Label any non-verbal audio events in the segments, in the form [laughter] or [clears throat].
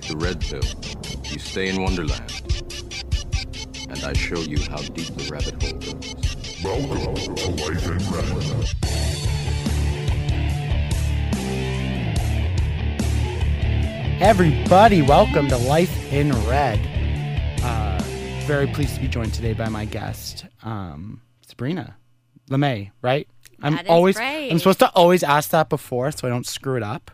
take the red pill, you stay in Wonderland. And I show you how deep the rabbit hole goes. Welcome to Life in Red. Everybody, welcome to Life in Red. Uh, very pleased to be joined today by my guest, um, Sabrina LeMay, right? I'm That is always right. I'm supposed to always ask that before so I don't screw it up.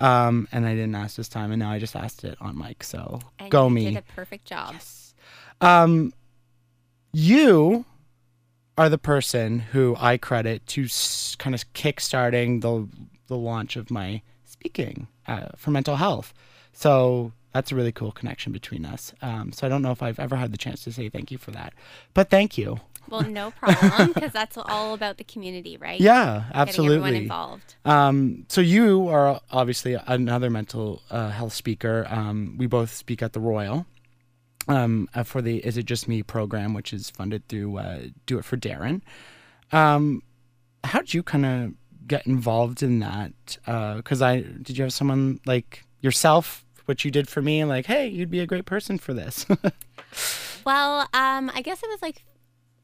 Um, and I didn't ask this time, and now I just asked it on mic. So And go you me. Did a perfect job. Yes. Um, you are the person who I credit to s- kind of kickstarting the the launch of my speaking uh, for mental health. So that's a really cool connection between us. Um, so I don't know if I've ever had the chance to say thank you for that, but thank you. Well, no problem, because that's all about the community, right? Yeah, absolutely. Getting everyone involved. Um, so you are obviously another mental uh, health speaker. Um, we both speak at the Royal um, uh, for the Is It Just Me program, which is funded through uh, Do It for Daron. Um, how did you kind of get involved in that? Because I did you have someone like yourself, what you did for me, like, hey, you'd be a great person for this. [laughs] Well, um, I guess it was like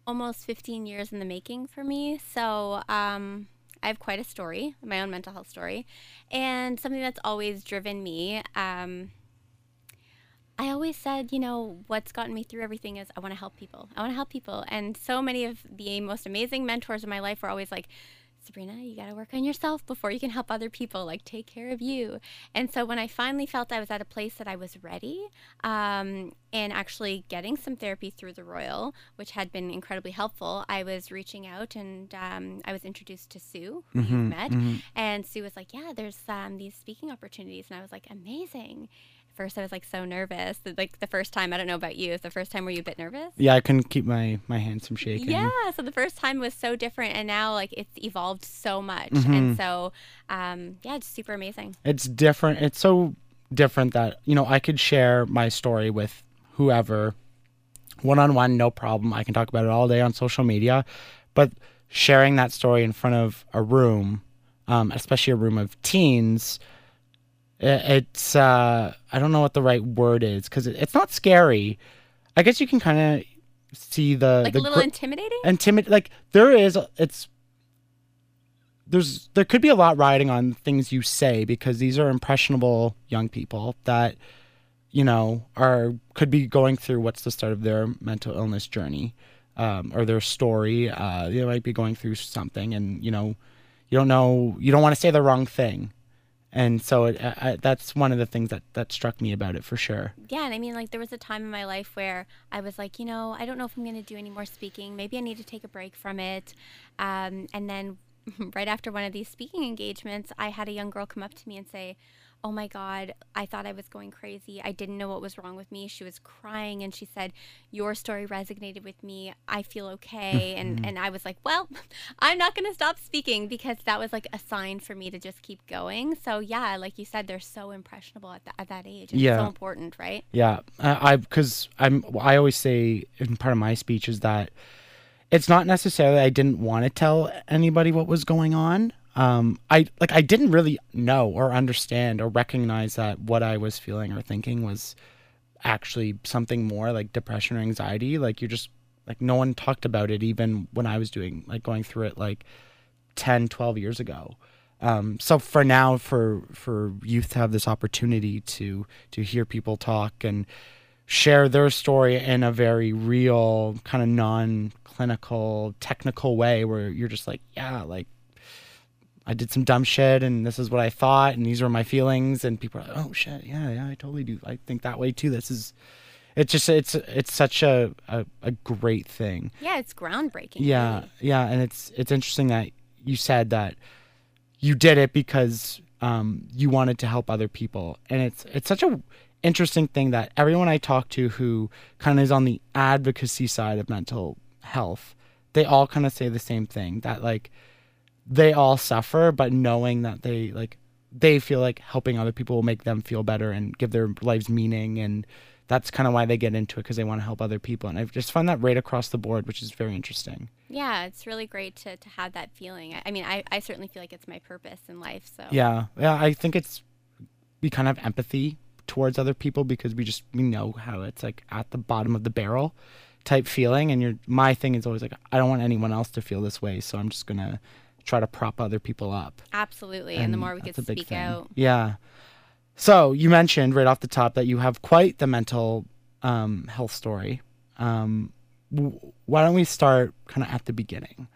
almost 15 years in the making for me. So um, I have quite a story, my own mental health story, and something that's always driven me. Um, I always said, you know, what's gotten me through everything is I want to help people. I want to help people. And so many of the most amazing mentors in my life were always like, Sabrina, you got to work on yourself before you can help other people. Like, take care of you. And so, when I finally felt I was at a place that I was ready um, and actually getting some therapy through the Royal, which had been incredibly helpful, I was reaching out and um, I was introduced to Sue, who you've met. And Sue was like, Yeah, there's um, these speaking opportunities. And I was like, Amazing. First, I was like so nervous. Like, the first time, I don't know about you, the first time were you a bit nervous? yeah, I couldn't keep my my hands from shaking. Yeah, so the first time was so different, and now like it's evolved so much, Mm-hmm. and so um, yeah, it's super amazing. it's different it's so different that you know i could share my story with whoever one-on-one no problem i can talk about it all day on social media but sharing that story in front of a room um, especially a room of teens it's uh, i don't know what the right word is because it's not scary. I guess you can kind of see the Like the a little gr- intimidating. intimid like there is it's there's there could be a lot riding on things you say because these are impressionable young people that you know are could be going through what's the start of their mental illness journey um, or their story. Uh, they might be going through something and you know you don't know you don't want to say the wrong thing and so it, I, I, that's one of the things that that struck me about it for sure Yeah, and I mean, like, there was a time in my life where I was like, you know, I don't know if I'm going to do any more speaking. Maybe I need to take a break from it. Um, and then, [laughs] right after one of these speaking engagements, I had a young girl come up to me and say, Oh my God, I thought I was going crazy. I didn't know what was wrong with me. She was crying and she said, Your story resonated with me. I feel okay. [laughs] and, mm-hmm. and I was like, Well, [laughs] I'm not going to stop speaking because that was like a sign for me to just keep going. So, yeah, like you said, they're so impressionable at, tha- at that age. It's Yeah. so important, right? Yeah, I I- because I'm I always say in part of my speech is that it's not necessarily I didn't want to tell anybody what was going on. Um, I like I didn't really know or understand or recognize that what I was feeling or thinking was actually something more like depression or anxiety. Like you're just like no one talked about it even when I was doing like going through it like 10, 12 years ago. Um, so for now, for for youth to have this opportunity to to hear people talk and share their story in a very real, kind of non-clinical, technical way, where you're just like, yeah, like I did some dumb shit, and this is what I thought, and these were my feelings, and people are like, oh shit, yeah, yeah, I totally do. I think that way too. This is, it's just, it's it's such a a, a great thing. Yeah, it's groundbreaking. Yeah, really. yeah, and it's it's interesting that you said that you did it because um, you wanted to help other people, and it's it's such a interesting thing that everyone I talk to who kind of is on the advocacy side of mental health, they all kind of say the same thing that like they all suffer, but knowing that they like they feel like helping other people will make them feel better and give their lives meaning and that's kind of why they get into it because they want to help other people and i just find that right across the board which is very interesting Yeah, it's really great to, to have that feeling. I, I mean, I, I certainly feel like it's my purpose in life. So Yeah, yeah. I think it's we kind of have empathy towards other people because we just we know how it's like at the bottom of the barrel type feeling and you're my thing is always like I don't want anyone else to feel this way so I'm just going to try to prop other people up. Absolutely. And, the more we could speak thing. out. Yeah. So you mentioned right off the top that you have quite the mental um, health story. Um, w- why don't we start kind of at the beginning?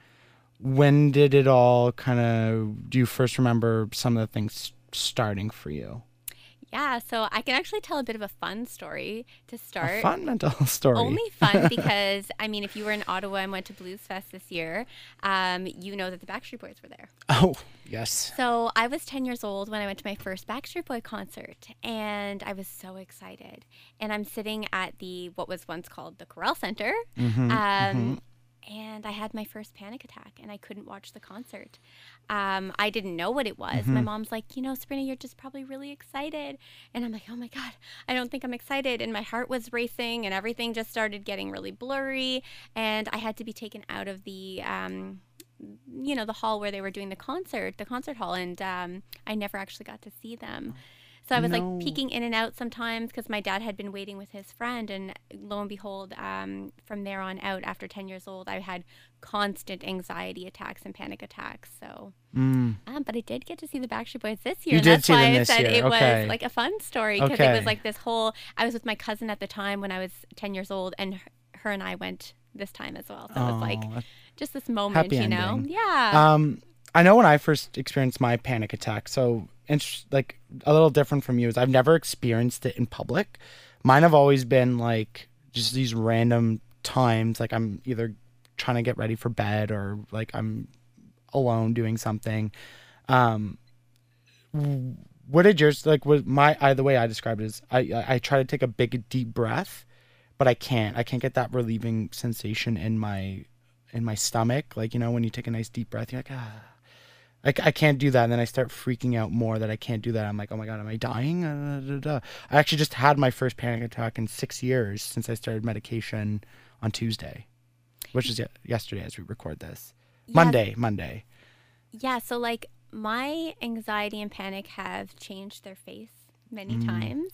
When did it all kind of? Do you first remember some of the things starting for you? Yeah, so I can actually tell a bit of a fun story to start. A fun mental [laughs] story. Only fun [laughs] because I mean, if you were in Ottawa and went to Blues Fest this year, um, you know that the Backstreet Boys were there. oh yes. So I was 10 years old when I went to my first Backstreet Boy concert, and I was so excited. And I'm sitting at the what was once called the Corel Center, Mm-hmm, um, and I had my first panic attack, and I couldn't watch the concert. Um, I didn't know what it was. Mm-hmm. My mom's like, you know, Sabrina, you're just probably really excited, and I'm like, oh my god, I don't think I'm excited, and my heart was racing, and everything just started getting really blurry, and I had to be taken out of the. Um, you know the hall where they were doing the concert the concert hall and um, i never actually got to see them so i was No. like peeking in and out sometimes because my dad had been waiting with his friend and lo and behold um, from there on out after 10 years old i had constant anxiety attacks and panic attacks so Mm. um, but I did get to see the Backstreet Boys this You year. and did that's see why them I said year, it okay. was like a fun story because it was like this whole. I was with my cousin at the time when I was 10 years old, and her, and I went this time as well. So it was like Oh, just this moment, you know? Yeah. Um, I know when I first experienced my panic attack. So, int- like a little different from you is I've never experienced it in public. Mine have always been like just these random times. Like I'm either trying to get ready for bed or like I'm alone doing something. Um, what did yours like? Was my I the way I described it is I, I try to take a big deep breath, but I can't. I can't get that relieving sensation in my in my stomach. Like, you know, when you take a nice deep breath, you're like, ah. I, I can't do that. And then I start freaking out more that I can't do that. I'm like, oh my God, am I dying? Uh. I actually just had my first panic attack in six years since I started medication on Tuesday, which is yesterday as we record this. Yeah. Monday, Monday. Yeah, so like my anxiety and panic have changed their face many times.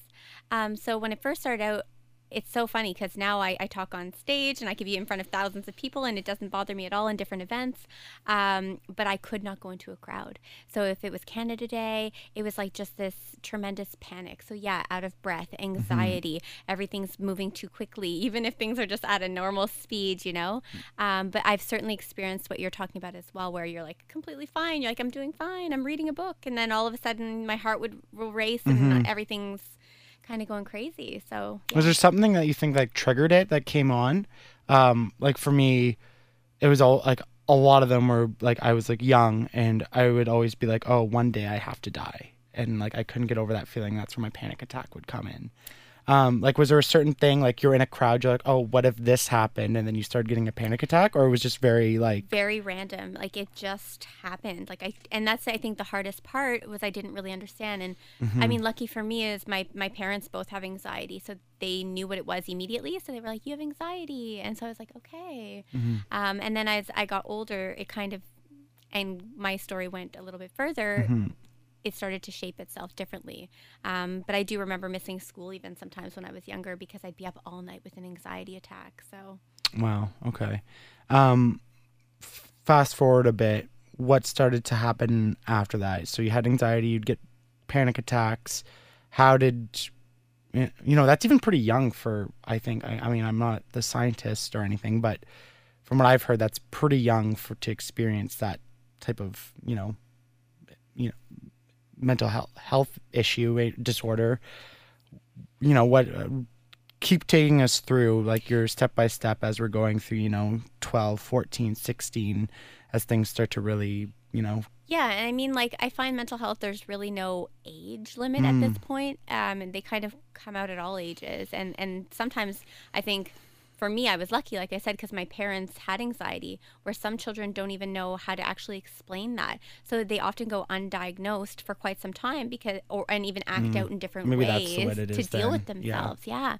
Um, so when it first started out, it's so funny because now I, I talk on stage and I can be in front of thousands of people and it doesn't bother me at all in different events. Um, but I could not go into a crowd. So if it was Canada Day, it was like just this tremendous panic. So yeah, out of breath, anxiety, everything's moving too quickly, [laughs] even if things are just at a normal speed, you know. Um, but I've certainly experienced what you're talking about as well, where you're like completely fine. You're like, I'm doing fine. I'm reading a book, and then all of a sudden my heart would race and everything's kind of going crazy. So yeah. Was there something that you think like triggered it that came on? Um, like for me, it was all like a lot of them were like I was like young and I would always be like, oh, one day I have to die, and like I couldn't get over that feeling. That's where my panic attack would come in. Um, like was there a certain thing like you're in a crowd, you're like, oh, what if this happened, and then you started getting a panic attack, or it was just very like, very random. Like it just happened. Like i and that's i think the hardest part was i didn't really understand. And i mean lucky for me is my my parents both have anxiety so they knew what it was immediately. So they were like you have anxiety. And so i was like okay. Um, and then as i got older it kind of and my story went a little bit further it started to shape itself differently. Um, but I do remember missing school even sometimes when I was younger because I'd be up all night with an anxiety attack. So wow, okay. Um, f- fast forward a bit, what started to happen after that? So you had anxiety, you'd get panic attacks. How did you know that's even pretty young for I think I, I mean I'm not the scientist or anything but from what I've heard that's pretty young for to experience that type of you know you know mental health health issue disorder you know what uh, keep taking us through like your step by step as we're going through you know 12 14 16 as things start to really you know Yeah, and I mean, like, I find mental health, there's really no age limit at this point. Um, and they kind of come out at all ages. And, and sometimes I think for me, I was lucky, like I said, because my parents had anxiety, where some children don't even know how to actually explain that. So they often go undiagnosed for quite some time because, or and even act out in different Maybe ways the what it to deal with then. Yeah. themselves. Yeah.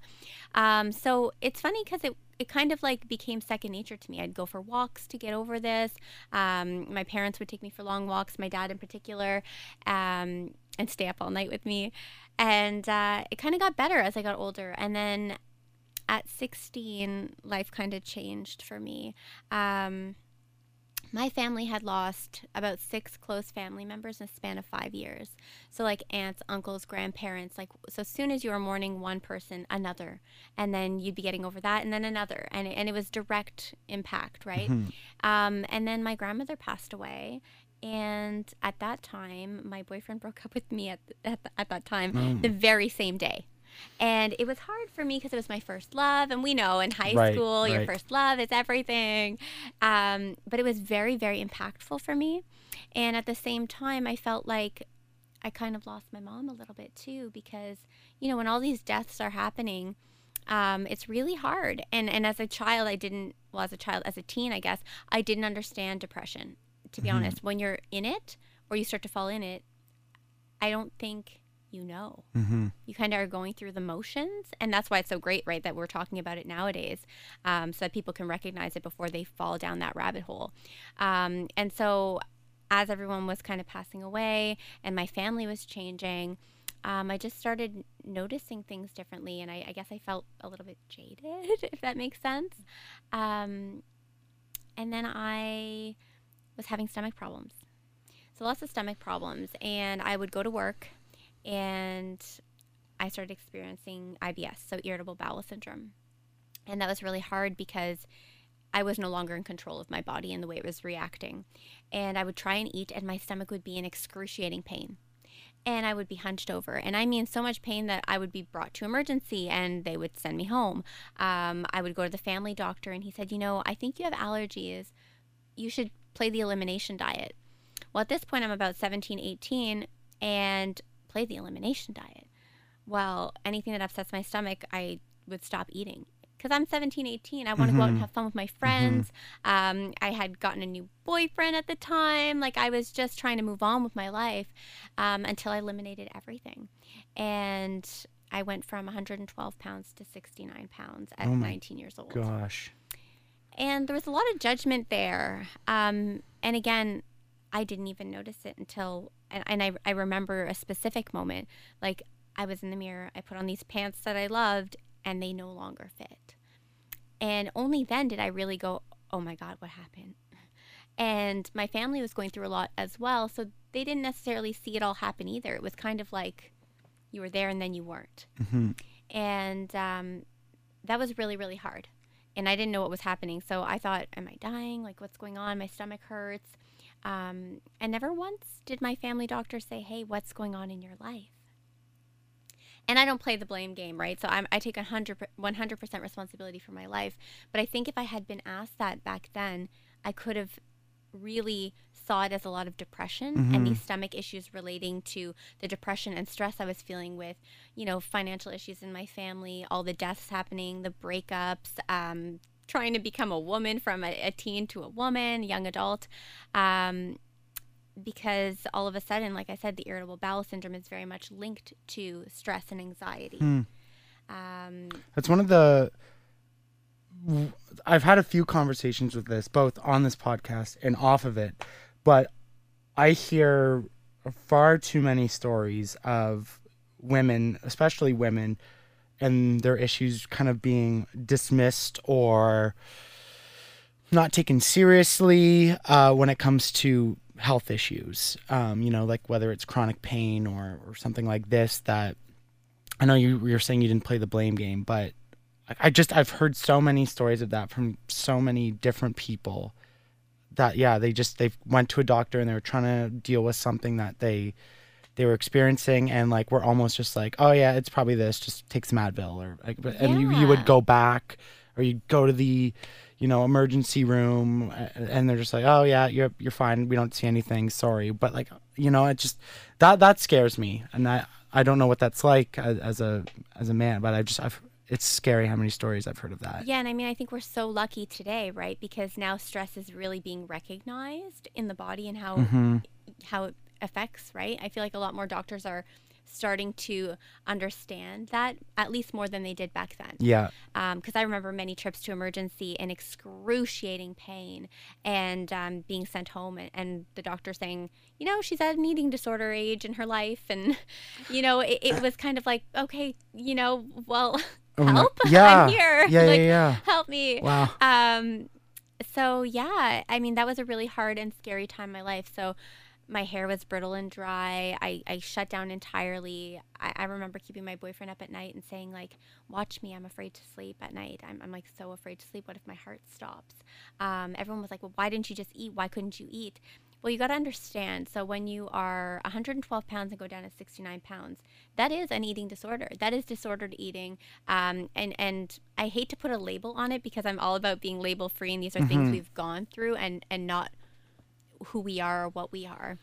Um, so it's funny because it, it kind of like became second nature to me. I'd go for walks to get over this. Um, my parents would take me for long walks, my dad in particular, um, and stay up all night with me. and uh, it kind of got better as I got older. And then at 16, life kind of changed for me. Um, my family had lost about six close family members in a span of five years. So, like aunts, uncles, grandparents. Like, so as soon as you were mourning one person, another, and then you'd be getting over that, and then another, and it, and it was direct impact, right? Um, and then my grandmother passed away, and at that time, my boyfriend [laughs] broke up with me at at, at that time, the very same day. And it was hard for me because it was my first love, and we know in high Right, school, your first love is everything. Um, but it was very, very impactful for me. And at the same time, I felt like I kind of lost my mom a little bit too because, you know, when all these deaths are happening, um, it's really hard. And and as a child, I didn't. Well, as a child, as a teen, I guess I didn't understand depression. To be honest, when you're in it or you start to fall in it, I don't think you know. Mm-hmm. You kind of are going through the motions, and that's why it's so great, right, that we're talking about it nowadays, um, so that people can recognize it before they fall down that rabbit hole. Um, and so, as everyone was kind of passing away and my family was changing, um, I just started noticing things differently, and I, I guess I felt a little bit jaded, [laughs] if that makes sense. Um, and then I was having stomach problems. So lots of stomach problems, and I would go to work, and I started experiencing IBS, so irritable bowel syndrome, and that was really hard because I was no longer in control of my body and the way it was reacting, and I would try and eat, and my stomach would be in excruciating pain. And I would be hunched over, and I mean so much pain that I would be brought to emergency, and they would send me home. Um, I would go to the family doctor, and he said, "You know, I think you have allergies. You should play the elimination diet." Well, at this point, I'm about 17, 18, and play the elimination diet. Well, anything that upsets my stomach, I would stop eating. Because I'm 17, 18. I want to go out and have fun with my friends. Um, I had gotten a new boyfriend at the time. Like, I was just trying to move on with my life um, until I eliminated everything. And I went from 112 pounds to 69 pounds at Oh my 19 years old Gosh. and there was a lot of judgment there. Um, and again, I didn't even notice it until, and, and I, I remember a specific moment. Like I was in the mirror, I put on these pants that I loved, and they no longer fit. And only then did I really go, oh my God, what happened? And my family was going through a lot as well, so they didn't necessarily see it all happen either. It was kind of like you were there and then you weren't. Mm-hmm. And um, that was really, really hard. And I didn't know what was happening. So I thought, am I dying? Like, what's going on? My stomach hurts. Um, and never once did my family doctor say, hey, what's going on in your life? And I don't play the blame game, right? So I'm, I take 100, 100% responsibility for my life. But I think if I had been asked that back then, I could have really saw it as a lot of depression and these stomach issues relating to the depression and stress I was feeling with, you know, financial issues in my family, all the deaths happening, the breakups, um, trying to become a woman from a, a teen to a woman, young adult. Um, because all of a sudden, like I said, the irritable bowel syndrome is very much linked to stress and anxiety. Um, That's one of the. I've had a few conversations with this, both on this podcast and off of it, but I hear far too many stories of women, especially women, and their issues kind of being dismissed or not taken seriously uh, when it comes to health issues. Um, you know, like whether it's chronic pain or, or something like this. That I know you you're saying you didn't play the blame game, but I, I just I've heard so many stories of that from so many different people. That yeah, they just they went to a doctor and they were trying to deal with something that they they were experiencing and like we're almost just like oh yeah it's probably this just take some advil or like but- and you, you would go back or you'd go to the you know emergency room a- and they're just like oh yeah you're you're fine we don't see anything sorry but like you know it just that that scares me and i i don't know what that's like as, as a as a man but i just i've it's scary how many stories i've heard of that Yeah, and I mean, I think we're so lucky today, right? Because now stress is really being recognized in the body and how Mm-hmm. how it affects, right? I feel like a lot more doctors are starting to understand that at least more than they did back then. Yeah. Because I remember many trips to emergency in excruciating pain and um, being sent home, and, and the doctor saying, you know, she's at an eating disorder age in her life. And, [laughs] you know, it, it was kind of like, okay, you know, well, Oh, help. [laughs] Yeah. I'm here. Yeah, yeah, yeah. Help me. Wow. Um, so yeah, I mean that was a really hard and scary time in my life. So my hair was brittle and dry. I, I shut down entirely. I, I remember keeping my boyfriend up at night and saying like, "Watch me. I'm afraid to sleep at night. I'm, I'm like so afraid to sleep. What if my heart stops?" Um, everyone was like, "Well, why didn't you just eat? Why couldn't you eat?" Well, you got to understand. So when you are 112 pounds and go down to 69 pounds, that is an eating disorder. That is disordered eating. Um, and and I hate to put a label on it because I'm all about being label free, and these are things we've gone through and and not who we are or what we are.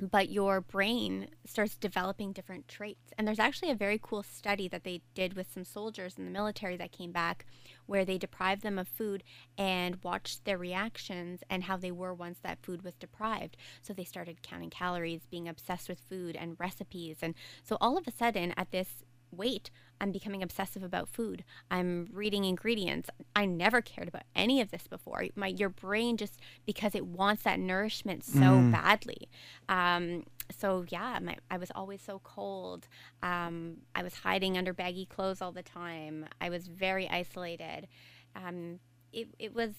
But your brain starts developing different traits. And there's actually a very cool study that they did with some soldiers in the military that came back where they deprived them of food and watched their reactions and how they were once that food was deprived. So they started counting calories, being obsessed with food and recipes. And so all of a sudden, at this weight, I'm becoming obsessive about food. I'm reading ingredients. I never cared about any of this before. My your brain just because it wants that nourishment so badly. Um, so yeah, my, I was always so cold. Um, I was hiding under baggy clothes all the time. I was very isolated. Um, it, it was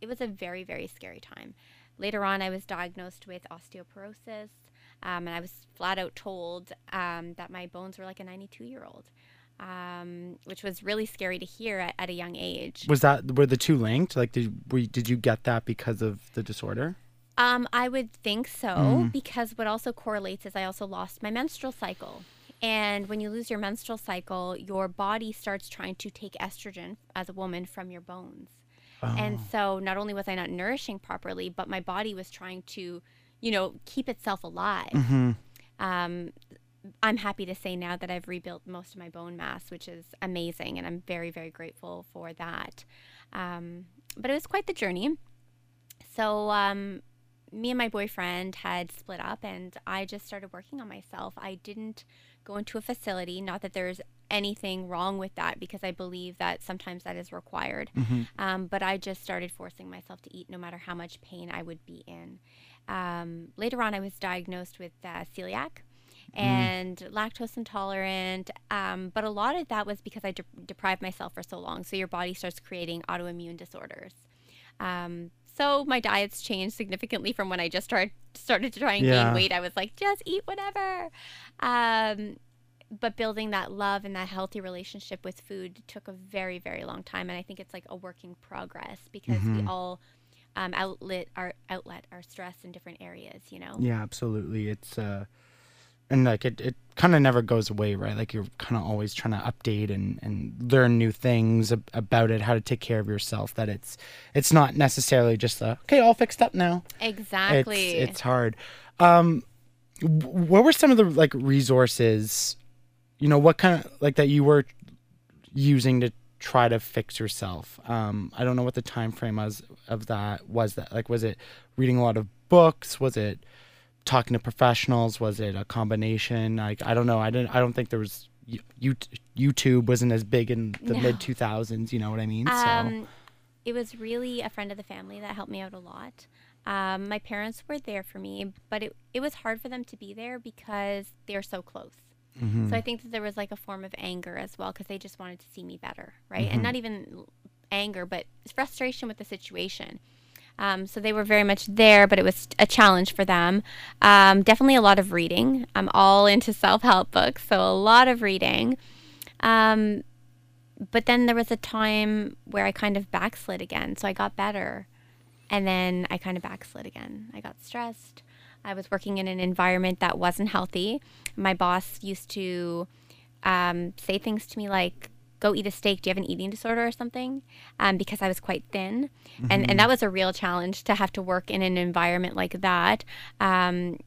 it was a very very scary time. Later on, I was diagnosed with osteoporosis, um, and I was flat out told um, that my bones were like a 92 year old, um, which was really scary to hear at, at a young age. Was that were the two linked? Like, did were, you- did you get that because of the disorder? Um, I would think so because what also correlates is I also lost my menstrual cycle. And when you lose your menstrual cycle, your body starts trying to take estrogen as a woman from your bones. And so not only was I not nourishing properly, but my body was trying to, you know, keep itself alive. Um, I'm happy to say now that I've rebuilt most of my bone mass, which is amazing, and I'm very, very grateful for that. Um, but it was quite the journey. So, um, me and my boyfriend had split up, and I just started working on myself. I didn't go into a facility, not that there's anything wrong with that, because I believe that sometimes that is required. Um, but I just started forcing myself to eat no matter how much pain I would be in. Um, later on, I was diagnosed with uh, celiac and lactose intolerant. Um, but a lot of that was because I de- deprived myself for so long. So your body starts creating autoimmune disorders. Um, so my diet's changed significantly from when I just started started to try and Yeah. gain weight. I was like, just eat whatever. Um, but building that love and that healthy relationship with food took a very very long time, and I think it's like a work in progress because Mm-hmm. we all um, outlet our outlet our stress in different areas. You know. Yeah, absolutely. It's uh, and like it, it kind of never goes away, right? Like you're kind of always trying to update and and learn new things ab- about it, how to take care of yourself. That it's it's not necessarily just a okay, all fixed up now. Exactly. It's it's hard. Um, what were some of the like resources? You know, what kind of like that you were using to try to fix yourself? Um, I don't know what the time frame was of that. Was that like was it reading a lot of books? Was it talking to professionals? Was it a combination? Like I don't know. I didn't. I don't think there was. You, you YouTube wasn't as big in the No. mid two thousands. You know what I mean? so Um, it was really a friend of the family that helped me out a lot. Um, my parents were there for me, but it, it was hard for them to be there because they're so close. So I think that there was like a form of anger as well because they just wanted to see me better, right? And not even anger, but frustration with the situation. Um, so they were very much there, but it was a challenge for them. Um, definitely a lot of reading. I'm all into self help books, so a lot of reading. Um, but then there was a time where I kind of backslid again. So I got better. And then I kind of backslid again. I got stressed. I was working in an environment that wasn't healthy. My boss used to um, say things to me like, go eat a steak. Do you have an eating disorder or something? Um, because I was quite thin. And, and that was a real challenge to have to work in an environment like that. Um,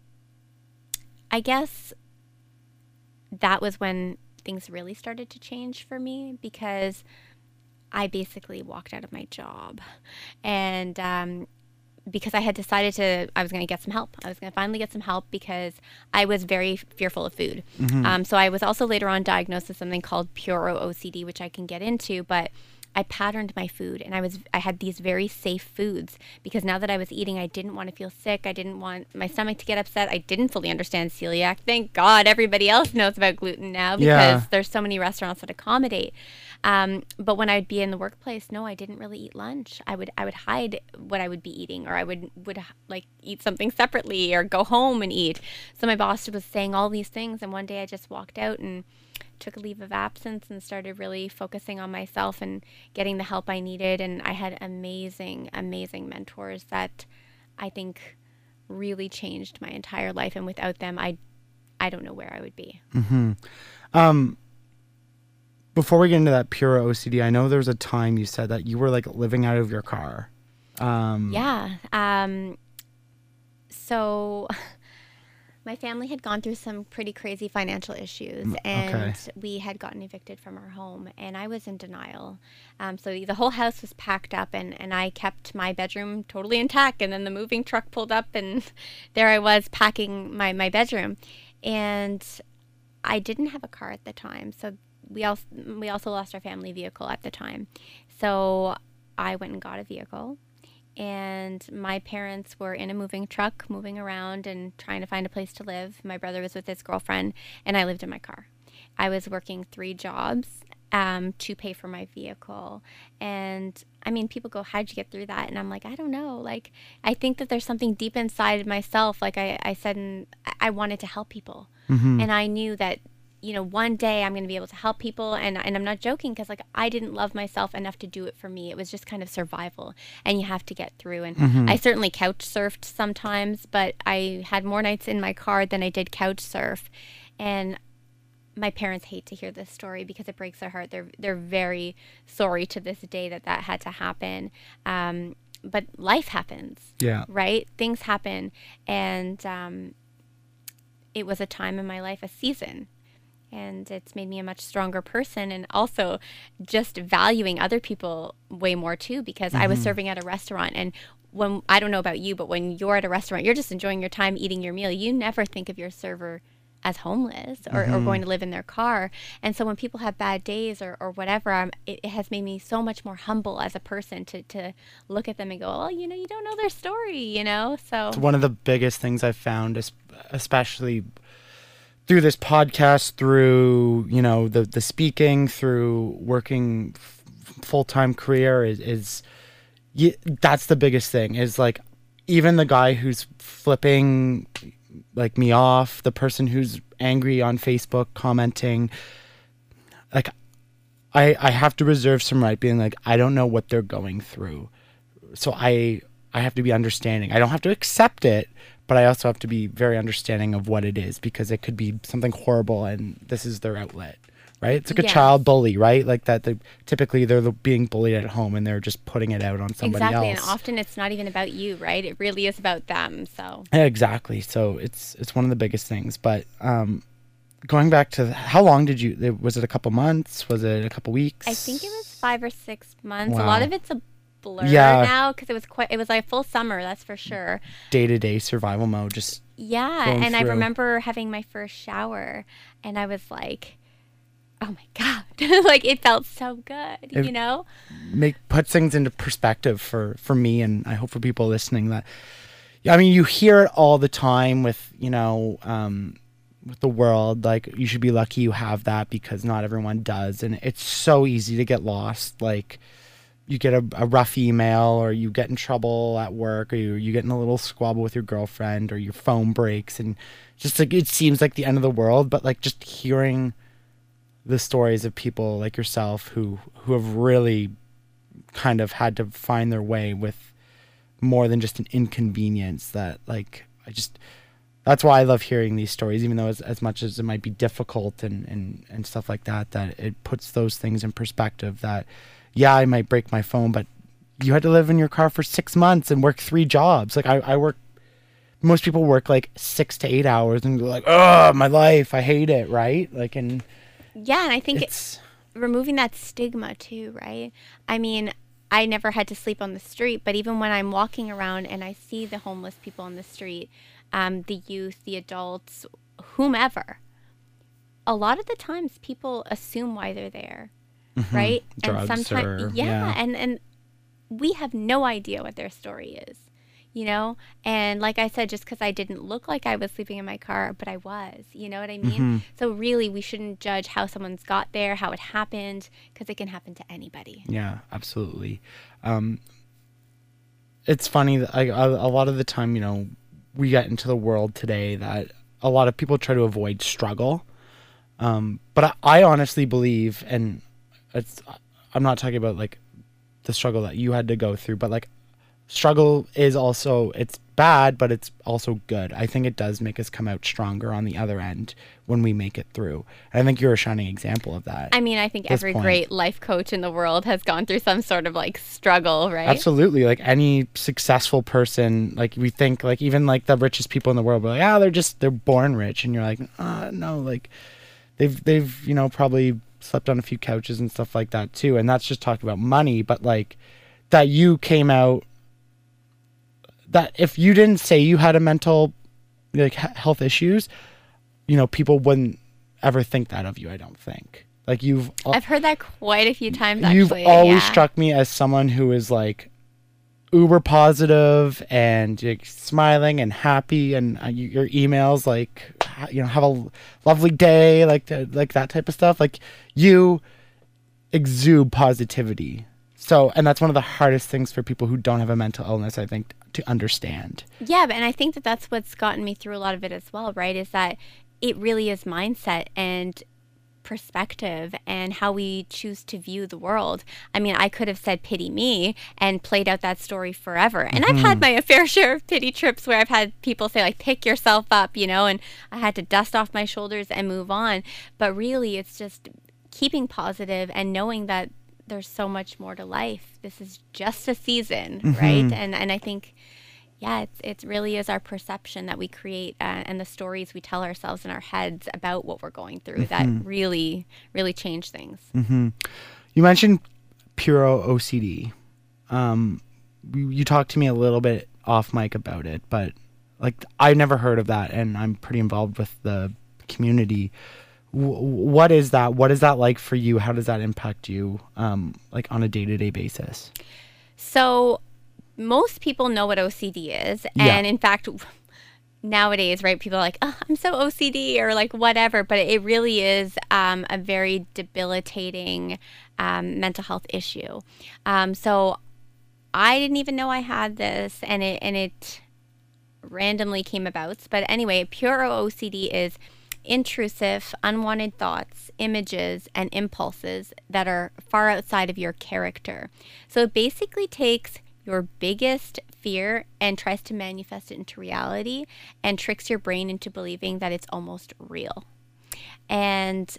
I guess that was when things really started to change for me because I basically walked out of my job. And um, because I had decided to, I was going to get some help. I was going to finally get some help because I was very fearful of food. Um, so I was also later on diagnosed with something called puro OCD, which I can get into, but I patterned my food and I was I had these very safe foods because now that I was eating I didn't want to feel sick. I didn't want my stomach to get upset. I didn't fully understand celiac. Thank God everybody else [laughs] knows about gluten now because Yeah. there's so many restaurants that accommodate. Um, but when I'd be in the workplace, no, I didn't really eat lunch. I would I would hide what I would be eating, or I would would like eat something separately, or go home and eat. So my boss was saying all these things, and one day I just walked out and took a leave of absence and started really focusing on myself and getting the help I needed. And I had amazing, amazing mentors that I think really changed my entire life. And without them, I I don't know where I would be. Hmm. Um. Before we get into that pure OCD, I know there was a time you said that you were like living out of your car. Um, Yeah. Um, so [laughs] my family had gone through some pretty crazy financial issues and okay. we had gotten evicted from our home and I was in denial. Um, so the whole house was packed up and, and I kept my bedroom totally intact and then the moving truck pulled up and [laughs] there I was packing my, my bedroom. And I didn't have a car at the time, so we also we also lost our family vehicle at the time. So I went and got a vehicle, and my parents were in a moving truck, moving around and trying to find a place to live. My brother was with his girlfriend, and I lived in my car. I was working three jobs um, to pay for my vehicle, and I mean, people go, "How'd you get through that?" And I'm like, I don't know. Like, I think that there's something deep inside myself. Like I, I said, and I- I wanted to help people, and I knew that you know one day i'm going to be able to help people and, and i'm not joking because like i didn't love myself enough to do it for me it was just kind of survival and you have to get through and i certainly couch surfed sometimes but i had more nights in my car than i did couch surf and my parents hate to hear this story because it breaks their heart they're they're very sorry to this day that that had to happen um, but life happens Yeah. right? Things happen, and um, it was a time in my life, a season, and it's made me a much stronger person, and also just valuing other people way more too, because I was serving at a restaurant and. When I don't know about you, but when you're at a restaurant, you're just enjoying your time eating your meal. You never think of your server as homeless or, or going to live in their car. And so when people have bad days or, or whatever, um, it, it has made me so much more humble as a person to, to look at them and go, oh, you know, you don't know their story, you know? So, It's one of the biggest things I've found, es- especially through this podcast, through you know the the speaking, through working f- full time career is is y that's the biggest thing. Is like even the guy who's flipping like me off, the person who's angry on Facebook commenting, like I I have to reserve some right being like I don't know what they're going through so I I have to be understanding. I don't have to accept it, but I also have to be very understanding of what it is because it could be something horrible and this is their outlet. Right? It's like a child bully, right? Like that they typically they're being bullied at home and they're just putting it out on somebody exactly. else. And often it's not even about you, right? It really is about them. So, Yeah, exactly. So it's it's one of the biggest things. But um, going back to how long did you? Was it a couple months? Was it a couple weeks? I think it was five or six months. A lot of it's a blur Yeah. now because it was quite, it was like full summer, that's for sure. day to day survival mode. Just Yeah, and I remember having my first shower, and I was like, "Oh my god!" [laughs] like it felt so good, It- you know. make put things into perspective for for me and I hope for people listening that yeah, I mean you hear it all the time with you know um with the world like you should be lucky you have that because not everyone does and it's so easy to get lost like you get a, a rough email or you get in trouble at work or you, you get in a little squabble with your girlfriend or your phone breaks and just like it seems like the end of the world but like just hearing the stories of people like yourself who who have really kind of had to find their way with more than just an inconvenience that like I just that's why I love hearing these stories even though as, as much as it might be difficult and, and and stuff like that that it puts those things in perspective that yeah I might break my phone but you had to live in your car for six months and work three jobs. Like I, I work most people work like six to eight hours and go like oh my life I hate it right? Like and Yeah, and I think it, it's removing that stigma too, right? I mean, I never had to sleep on the street, but even when I'm walking around and I see the homeless people on the street, um, the youth, the adults, whomever, a lot of the times people assume why they're there, right? Drugs and sometimes, or- yeah, yeah. and and we have no idea what their story is, you know. And like I said, just because I didn't look like I was sleeping in my car, but I was, you know what I mean? Mm-hmm. So really, we shouldn't judge how someone's got there, how it happened, because it can happen to anybody. Yeah, absolutely. Um, it's funny that I, a, a lot of the time, you know, we get into the world today that a lot of people try to avoid struggle. Um, but I, I honestly believe, and it's, I'm not talking about like the struggle that you had to go through, but like struggle is also it's bad, but it's also good. I think it does make us come out stronger on the other end when we make it through. And I think you're a shining example of that. I mean, I think every point. great life coach in the world has gone through some sort of like struggle, right? Absolutely. Like any successful person, like we think, like even like the richest people in the world, we're like, ah, they're just they're born rich, and you're like, uh, no, like they've they've you know probably slept on a few couches and stuff like that too, and that's just talking about money, but like that you came out that if you didn't say you had a mental like health issues, you know, people wouldn't ever think that of you. I don't think. Like you've I've heard that quite a few times. Actually, you've always yeah. struck me as someone who is like uber positive and like, smiling and happy and uh, you, your emails like you know have a lovely day like uh, like that type of stuff like you exude positivity so and that's one of the hardest things for people who don't have a mental illness i think to understand Yeah, and I think that that's what's gotten me through a lot of it as well, right? Is that it really is mindset and perspective and how we choose to view the world. I mean, I could have said pity me and played out that story forever. And I've had mm-hmm. my [laughs] fair share of pity trips where I've had people say like pick yourself up, you know, and I had to dust off my shoulders and move on. But really it's just keeping positive and knowing that there's so much more to life. This is just a season, mm-hmm. right? And and I think yeah, it's it really is our perception that we create uh, and the stories we tell ourselves in our heads about what we're going through that really really change things. You mentioned Puro OCD. Um, you, you talked to me a little bit off mic about it, but like I never heard of that, and I'm pretty involved with the community. W- what is that? What is that like for you? How does that impact you, um, like on a day to day basis? So most people know what OCD is, Yeah. and in fact. Nowadays, right? People are like, oh, I'm so OCD or like whatever, but it really is um, a very debilitating um, mental health issue. Um, so I didn't even know I had this, and it and it randomly came about. But anyway, pure OCD is intrusive, unwanted thoughts, images, and impulses that are far outside of your character. So it basically takes your biggest fear and tries to manifest it into reality and tricks your brain into believing that it's almost real. And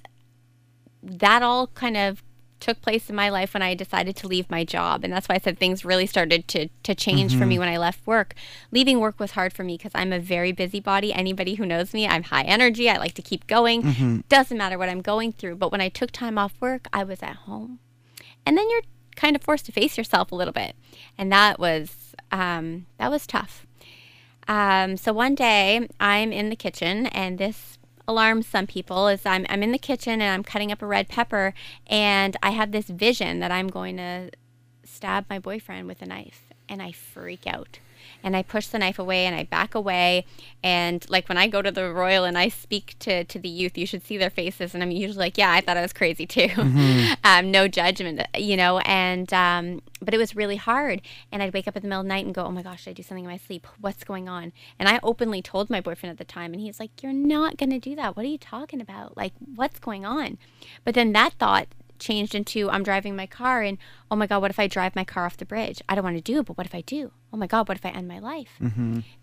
that all kind of took place in my life when I decided to leave my job. And that's why I said things really started to, to change for me mm-hmm. when I left work. Leaving work was hard for me because I'm a very busybody. Anybody who knows me, I'm high energy. I like to keep going. Mm-hmm. Doesn't matter what I'm going through. But when I took time off work, I was at home. And then you're kind of forced to face yourself a little bit. And that was um, that was tough. Um, so one day I'm in the kitchen and this alarms some people is I'm, I'm in the kitchen and I'm cutting up a red pepper and I have this vision that I'm going to stab my boyfriend with a knife and I freak out. And I push the knife away and I back away. And like when I go to the Royal and I speak to, to the youth, you should see their faces. And I'm usually like, yeah, I thought I was crazy too. [laughs] um, no judgment, you know. And, um, but it was really hard. And I'd wake up in the middle of the night and go, oh my gosh, I do something in my sleep? What's going on? And I openly told my boyfriend at the time, and he's like, you're not going to do that. What are you talking about? Like, what's going on? But then that thought changed into I'm driving my car and oh my god, what if I drive my car off the bridge? I don't want to do it, but what if I do? Oh my god, what if I end my life?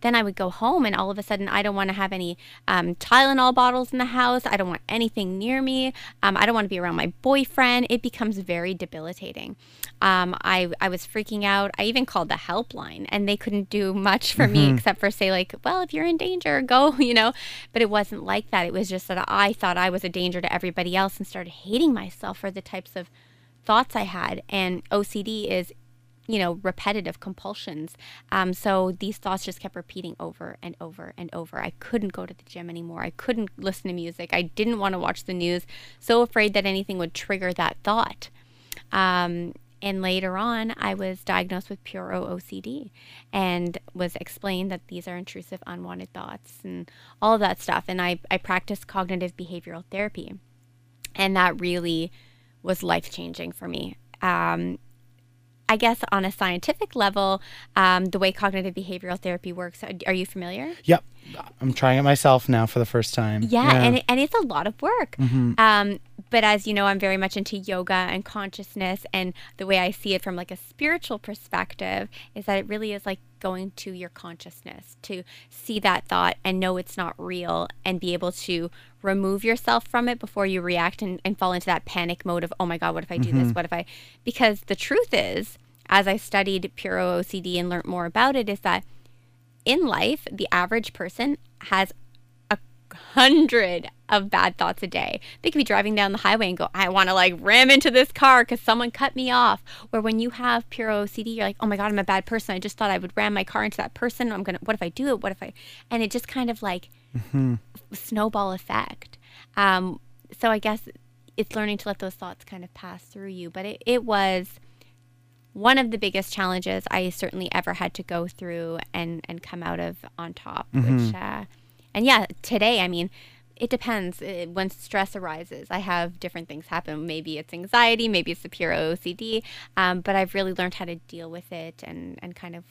Then I would go home and all of a sudden I don't want to have any um, Tylenol bottles in the house. I don't want anything near me. Um, I don't want to be around my boyfriend. It becomes very debilitating. Um, I I was freaking out. I even called the helpline and they couldn't do much for me except for say like, well, if you're in danger, go, [laughs] you know. But it wasn't like that. It was just that I thought I was a danger to everybody else and started hating myself for the types of thoughts I had. And OCD is you know, repetitive compulsions. Um, so these thoughts just kept repeating over and over and over. I couldn't go to the gym anymore. I couldn't listen to music. I didn't want to watch the news. So afraid that anything would trigger that thought. Um, and later on, I was diagnosed with pure OCD and was explained that these are intrusive, unwanted thoughts and all of that stuff. And I, I practiced cognitive behavioral therapy. And that really was life changing for me. Um, I guess on a scientific level, um, the way cognitive behavioral therapy works, are you familiar? Yep. I'm trying it myself now for the first time. Yeah, and it, and it's a lot of work. Um, but as you know, I'm very much into yoga and consciousness, and the way I see it from like a spiritual perspective is that it really is like going to your consciousness to see that thought and know it's not real, and be able to remove yourself from it before you react and, and fall into that panic mode of oh my god, what if I do this? What if I? Because the truth is, as I studied pure OCD and learned more about it, is that in life, the average person has a hundred of bad thoughts a day. They could be driving down the highway and go, I want to like ram into this car because someone cut me off. Where when you have pure OCD, you're like, oh my God, I'm a bad person. I just thought I would ram my car into that person. I'm going to, what if I do it? What if I, and it just kind of like snowball effect. Um, so I guess it's learning to let those thoughts kind of pass through you. But it, it was, one of the biggest challenges I certainly ever had to go through and and come out of on top. Which uh, and yeah, today I mean, it depends. Uh, When stress arises, I have different things happen. Maybe it's anxiety, maybe it's the pure OCD. Um, but I've really learned how to deal with it and and kind of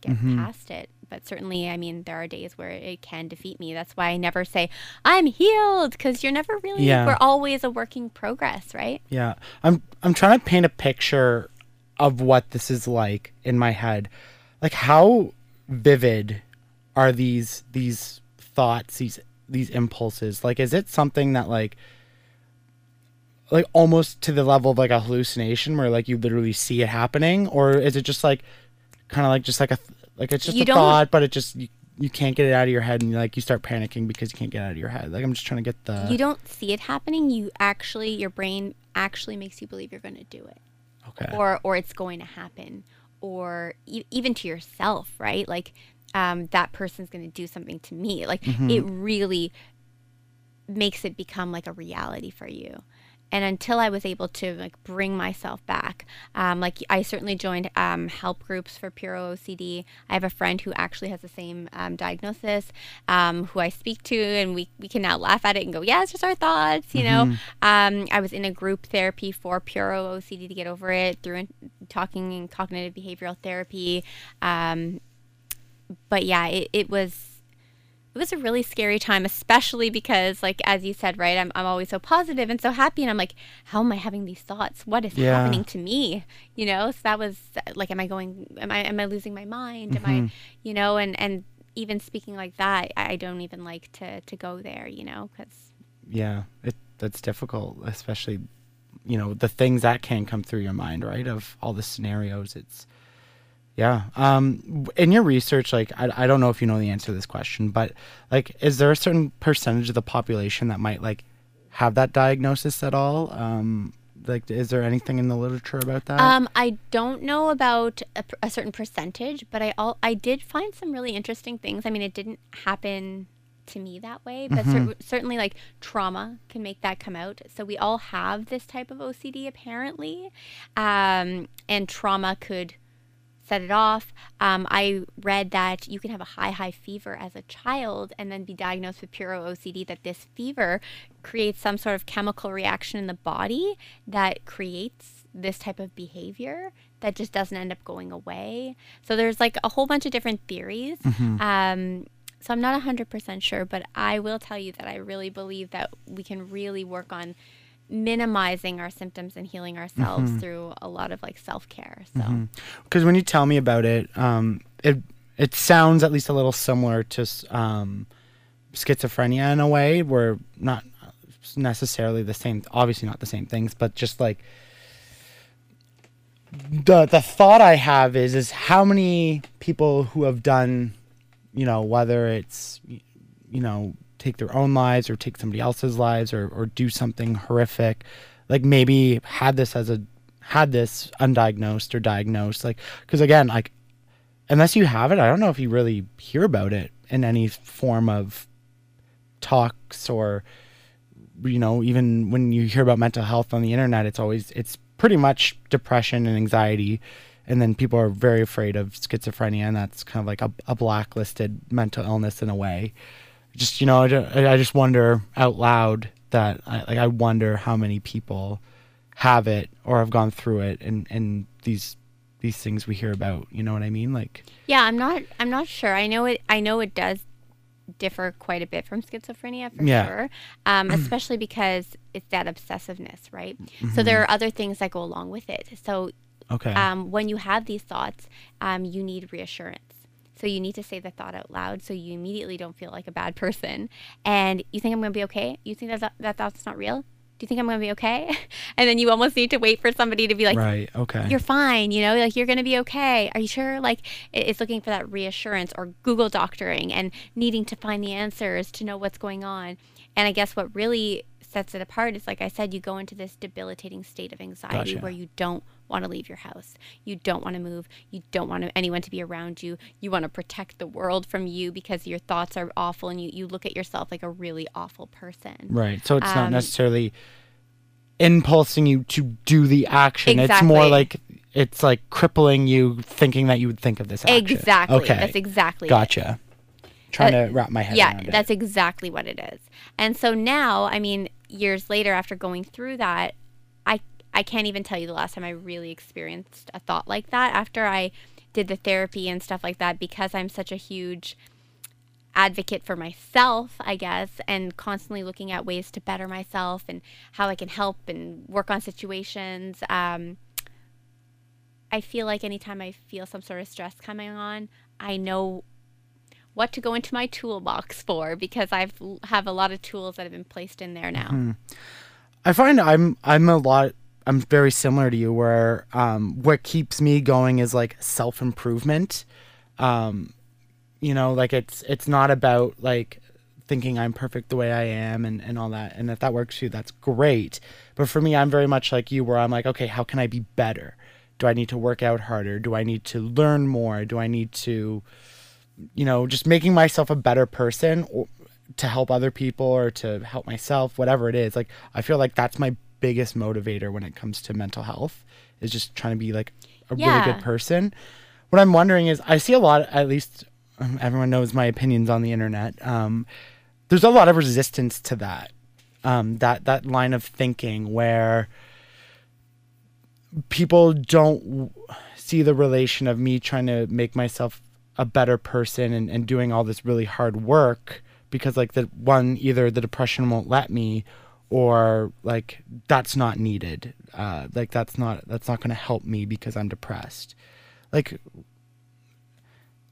get past it. But certainly, I mean, there are days where it can defeat me. That's why I never say I'm healed because you're never really. Yeah. We're always a working progress, right? Yeah. I'm I'm trying to paint a picture of what this is like in my head. Like how vivid are these these thoughts, these these impulses? Like is it something that like like almost to the level of like a hallucination where like you literally see it happening or is it just like kind of like just like a like it's just You a thought but it just you, you can't get it out of your head and like you start panicking because you can't get out of your head. Like I'm just trying to get the you don't see it happening you actually your brain actually makes you believe you're going to do it okay. or or it's going to happen or e- even to yourself right? Like um, that person's going to do something to me. Like it really makes it become like a reality for you and until i was able to like bring myself back um, like i certainly joined um, help groups for pure ocd i have a friend who actually has the same um, diagnosis um, who i speak to and we, we can now laugh at it and go yeah it's just our thoughts you know? Um, i was in a group therapy for pure ocd to get over it through in- talking and cognitive behavioral therapy. Um, but yeah it, it was it was a really scary time, especially because, like as you said, right, I'm I'm always so positive and so happy, and I'm like, how am I having these thoughts? What is Yeah. happening to me? You know, so that was like, am I going? Am I am I losing my mind? Am I, mm-hmm. you know, and and even speaking like that, I I don't even like to to go there, you know, because yeah it that's difficult especially you know the things that can come through your mind right of all the scenarios it's yeah. Um in your research like I, I don't know if you know the answer to this question but like is there a certain percentage of the population that might like have that diagnosis at all? Um like is there anything in the literature about that? Um, I don't know about a, a certain percentage, but I all I did find some really interesting things. I mean, it didn't happen to me that way, but cer- certainly like trauma can make that come out. So we all have this type of OCD apparently, um, and trauma could set it off. Um, I read that you can have a high, high fever as a child and then be diagnosed with puro OCD, that this fever creates some sort of chemical reaction in the body that creates this type of behavior that just doesn't end up going away. So there's like a whole bunch of different theories. Um, so I'm not 100% sure, but I will tell you that I really believe that we can really work on minimizing our symptoms and healing ourselves through a lot of like self-care. So because when you tell me about it um it it sounds at least a little similar to um schizophrenia in a way We're not necessarily the same obviously not the same things but just like the the thought i have is is how many people who have done you know whether it's you know take their own lives or take somebody else's lives or or do something horrific. Like maybe had this as a had this undiagnosed or diagnosed like because again like unless you have it i don't know if you really hear about it in any form of talks or you know even when you hear about mental health on the internet it's always it's pretty much depression and anxiety. And then people are very afraid of schizophrenia and that's kind of like a, a blacklisted mental illness in a way just you know I, I just wonder out loud that I, like i wonder how many people have it or have gone through it and and these these things we hear about you know what i mean like Yeah, I'm not. I'm not sure. I know it. I know it does differ quite a bit from schizophrenia for Yeah. sure. Um, [clears throat] especially because it's that obsessiveness, right? Mm-hmm. So there are other things that go along with it. So okay um, when you have these thoughts, um, you need reassurance. So you need to say the thought out loud, so you immediately don't feel like a bad person. And you think I'm going to be okay? You think that that, that thought's not real? Do you think I'm going to be okay? [laughs] and then you almost need to wait for somebody to be like, right okay you're fine, you know, like you're going to be okay. Are you sure? Like it's looking for that reassurance or Google doctoring and needing to find the answers to know what's going on. And I guess what really sets it apart is, like I said, you go into this debilitating state of anxiety Gotcha. where you don't want to leave your house. You don't want to move. You don't want anyone to be around you. You want to protect the world from you because your thoughts are awful and you, you look at yourself like a really awful person. Right. So it's not Um, necessarily impulsing you to do the action. It's more like it's like crippling you thinking that you would think of this action. Exactly. Okay. That's exactly it. Gotcha. Trying Uh, to wrap my head yeah around it. that's exactly what it is and so now i mean years later after going through that i can't even tell you the last time i really experienced a thought like that after i did the therapy and stuff like that because i'm such a huge advocate for myself i guess and constantly looking at ways to better myself and how i can help and work on situations um, i feel like anytime i feel some sort of stress coming on i know what to go into my toolbox for because I've have a lot of tools that have been placed in there now. I find I'm I'm a lot I'm very similar to you where um what keeps me going is like self improvement. Um you know, like it's it's not about like thinking I'm perfect the way I am and, and all that. And if that works for you, that's great. But for me I'm very much like you where I'm like, okay, how can I be better? Do I need to work out harder? Do I need to learn more? Do I need to you know, just making myself a better person or, to help other people or to help myself, whatever it is. Like, I feel like that's my biggest motivator when it comes to mental health is just trying to be like a really good person. What I'm wondering is, I see a lot, at least um, everyone knows my opinions on the internet. Um, there's a lot of resistance to that, um, that that line of thinking where people don't w- see the relation of me trying to make myself a better person and, and doing all this really hard work because like the one either the depression won't let me or like that's not needed uh, like that's not that's not going to help me because i'm depressed like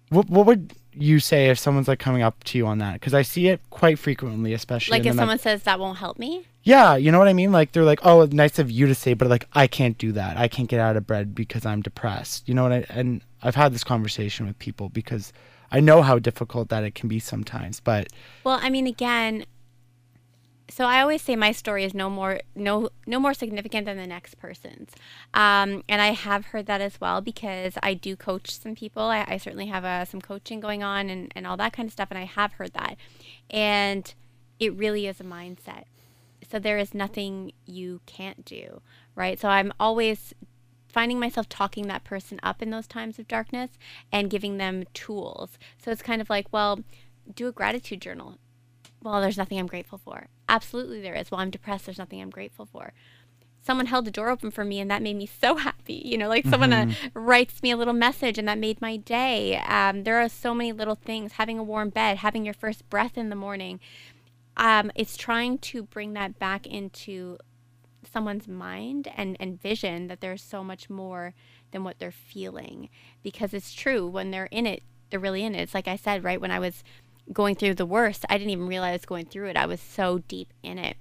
what, what would you say if someone's like coming up to you on that because i see it quite frequently especially Like if someone says that won't help me, yeah, you know what I mean? Like they're like, "Oh, nice of you to say," but like I can't do that. I can't get out of bed because I'm depressed. You know what I and I've had this conversation with people because I know how difficult that it can be sometimes, but well, I mean, again, so I always say my story is no more no no more significant than the next person's, um, and I have heard that as well because I do coach some people. I, I certainly have uh, some coaching going on and and all that kind of stuff, and I have heard that, and it really is a mindset. So there is nothing you can't do, right? So I'm always finding myself talking that person up in those times of darkness and giving them tools. So it's kind of like, well, do a gratitude journal. Well, there's nothing I'm grateful for. Absolutely, there is. Well, I'm depressed. There's nothing I'm grateful for. Someone held the door open for me, and that made me so happy. You know, like someone uh, writes me a little message, and that made my day. Um, there are so many little things. Having a warm bed, having your first breath in the morning. Um, it's trying to bring that back into someone's mind and, and vision that there's so much more than what they're feeling because it's true when they're in it they're really in it it's like i said right when i was going through the worst i didn't even realize I was going through it i was so deep in it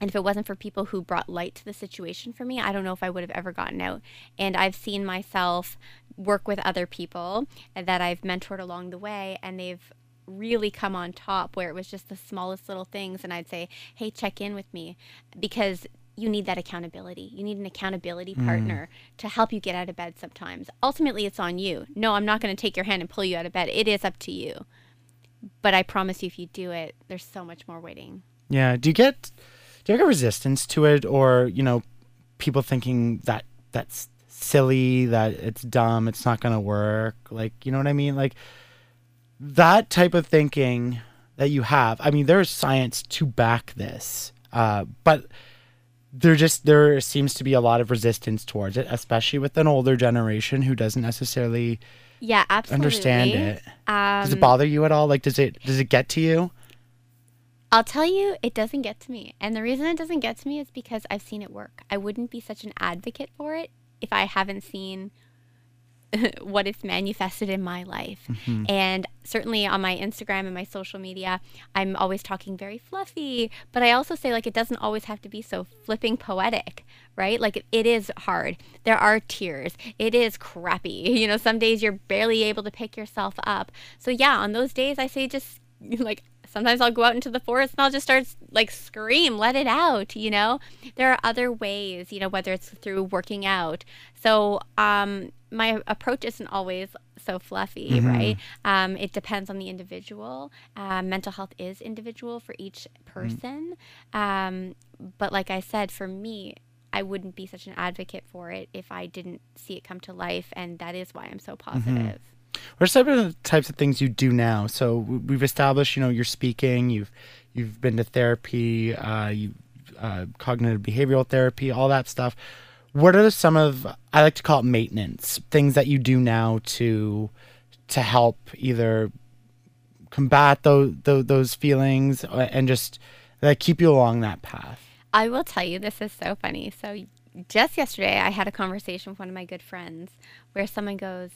and if it wasn't for people who brought light to the situation for me i don't know if i would have ever gotten out and i've seen myself work with other people that i've mentored along the way and they've really come on top where it was just the smallest little things and I'd say, "Hey, check in with me." Because you need that accountability. You need an accountability Mm. partner to help you get out of bed sometimes. Ultimately, it's on you. No, I'm not going to take your hand and pull you out of bed. It is up to you. But I promise you, if you do it, there's so much more waiting. Yeah. Do you get do you get resistance to it, or you know, people thinking that that's silly, that it's dumb, it's not gonna work? Like, you know what I mean? Like that type of thinking that you have. I mean, there's science to back this, uh, but there just there seems to be a lot of resistance towards it, especially with an older generation who doesn't necessarily Yeah, absolutely. understand it. Does it Um, bother you at all? Like, does it does it get to you? I'll tell you, it doesn't get to me. And the reason it doesn't get to me is because I've seen it work. I wouldn't be such an advocate for it if I haven't seen [laughs] what it's manifested in my life. Mm-hmm. And certainly on my Instagram and my social media, I'm always talking very fluffy, but I also say like it doesn't always have to be so flipping poetic, right? Like it, it is hard. There are tears. It is crappy. [laughs] You know, some days you're barely able to pick yourself up. So yeah, on those days I say just [laughs] like sometimes I'll go out into the forest and I'll just start like scream, let it out, you know? There are other ways, you know, whether it's through working out. So, um my approach isn't always so fluffy, right? Um, it depends on the individual. Um, mental health is individual for each person. Um, but like I said, for me, I wouldn't be such an advocate for it if I didn't see it come to life, and that is why I'm so positive. What are some of the types of things you do now? So we've established, you know, you're speaking, you've you've been to therapy, uh, you uh, cognitive behavioral therapy, all that stuff. What are some of I like to call it maintenance things that you do now to to help either combat those those, those feelings uh, and just like keep you along that path? I will tell you, this is so funny. So, just yesterday, I had a conversation with one of my good friends where someone goes,